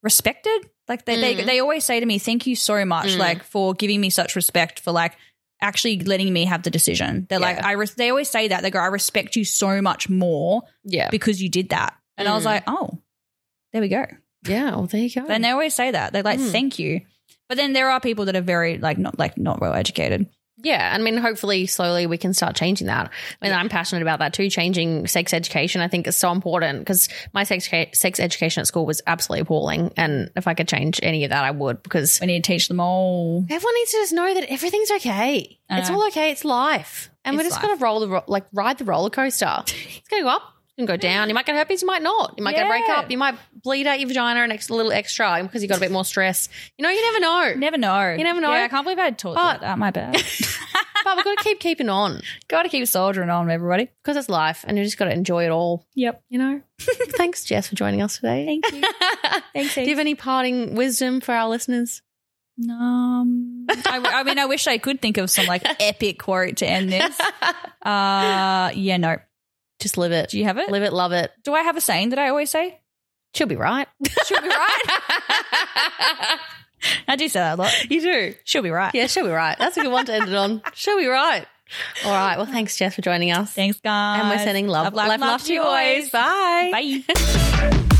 respected. Like they they Mm. they always say to me, "Thank you so much, Mm. like for giving me such respect for like." Actually, letting me have the decision. They're like, I. Res- they always say that. They go, "I respect you so much more yeah, because you did that." And I was Mm. like, "Oh, there we go." yeah. Well, there you go. And they always say that. They're like, Mm. thank you. But then there are people that are very like not like not well educated. Yeah, I mean, hopefully, slowly we can start changing that. I mean, I'm passionate about that too. Changing sex education, I think, is so important because my sex sex education at school was absolutely appalling, and if I could change any of that, I would because We need to teach them all. everyone needs to just know that everything's okay. It's uh-huh. all okay. It's life, and we're just life. gonna roll the ro- like ride the roller coaster. *laughs* It's gonna go up, it's can go down. You might get herpes, you might not. You might get a Yeah. breakup, you might bleed out your vagina an extra, little extra because you got a bit more stress. You know, you never know. Never know. You never know. Yeah, I can't believe I had But- about that. My bad. *laughs* but we've got to keep keeping on Got to keep soldiering on, everybody. because it's life and you just got to enjoy it all. Yep. You know? *laughs* Thanks, Jess, for joining us today. Thank you. Thanks. *laughs* Do you have any parting wisdom for our listeners? Um, I, I mean, I wish I could think of some like epic quote to end this. Uh, yeah, no. Just live it. Do you have it? Live it, love it. Do I have a saying that I always say? She'll be right. *laughs* She'll be right. *laughs* I do say that a lot. you do. She'll be right. Yeah, she'll be right. That's a good one to end it on. *laughs* She'll be right. All right. Well, thanks, Jess, for joining us. Thanks, guys. And we're sending love, love, love, love, love to you always. Bye. Bye.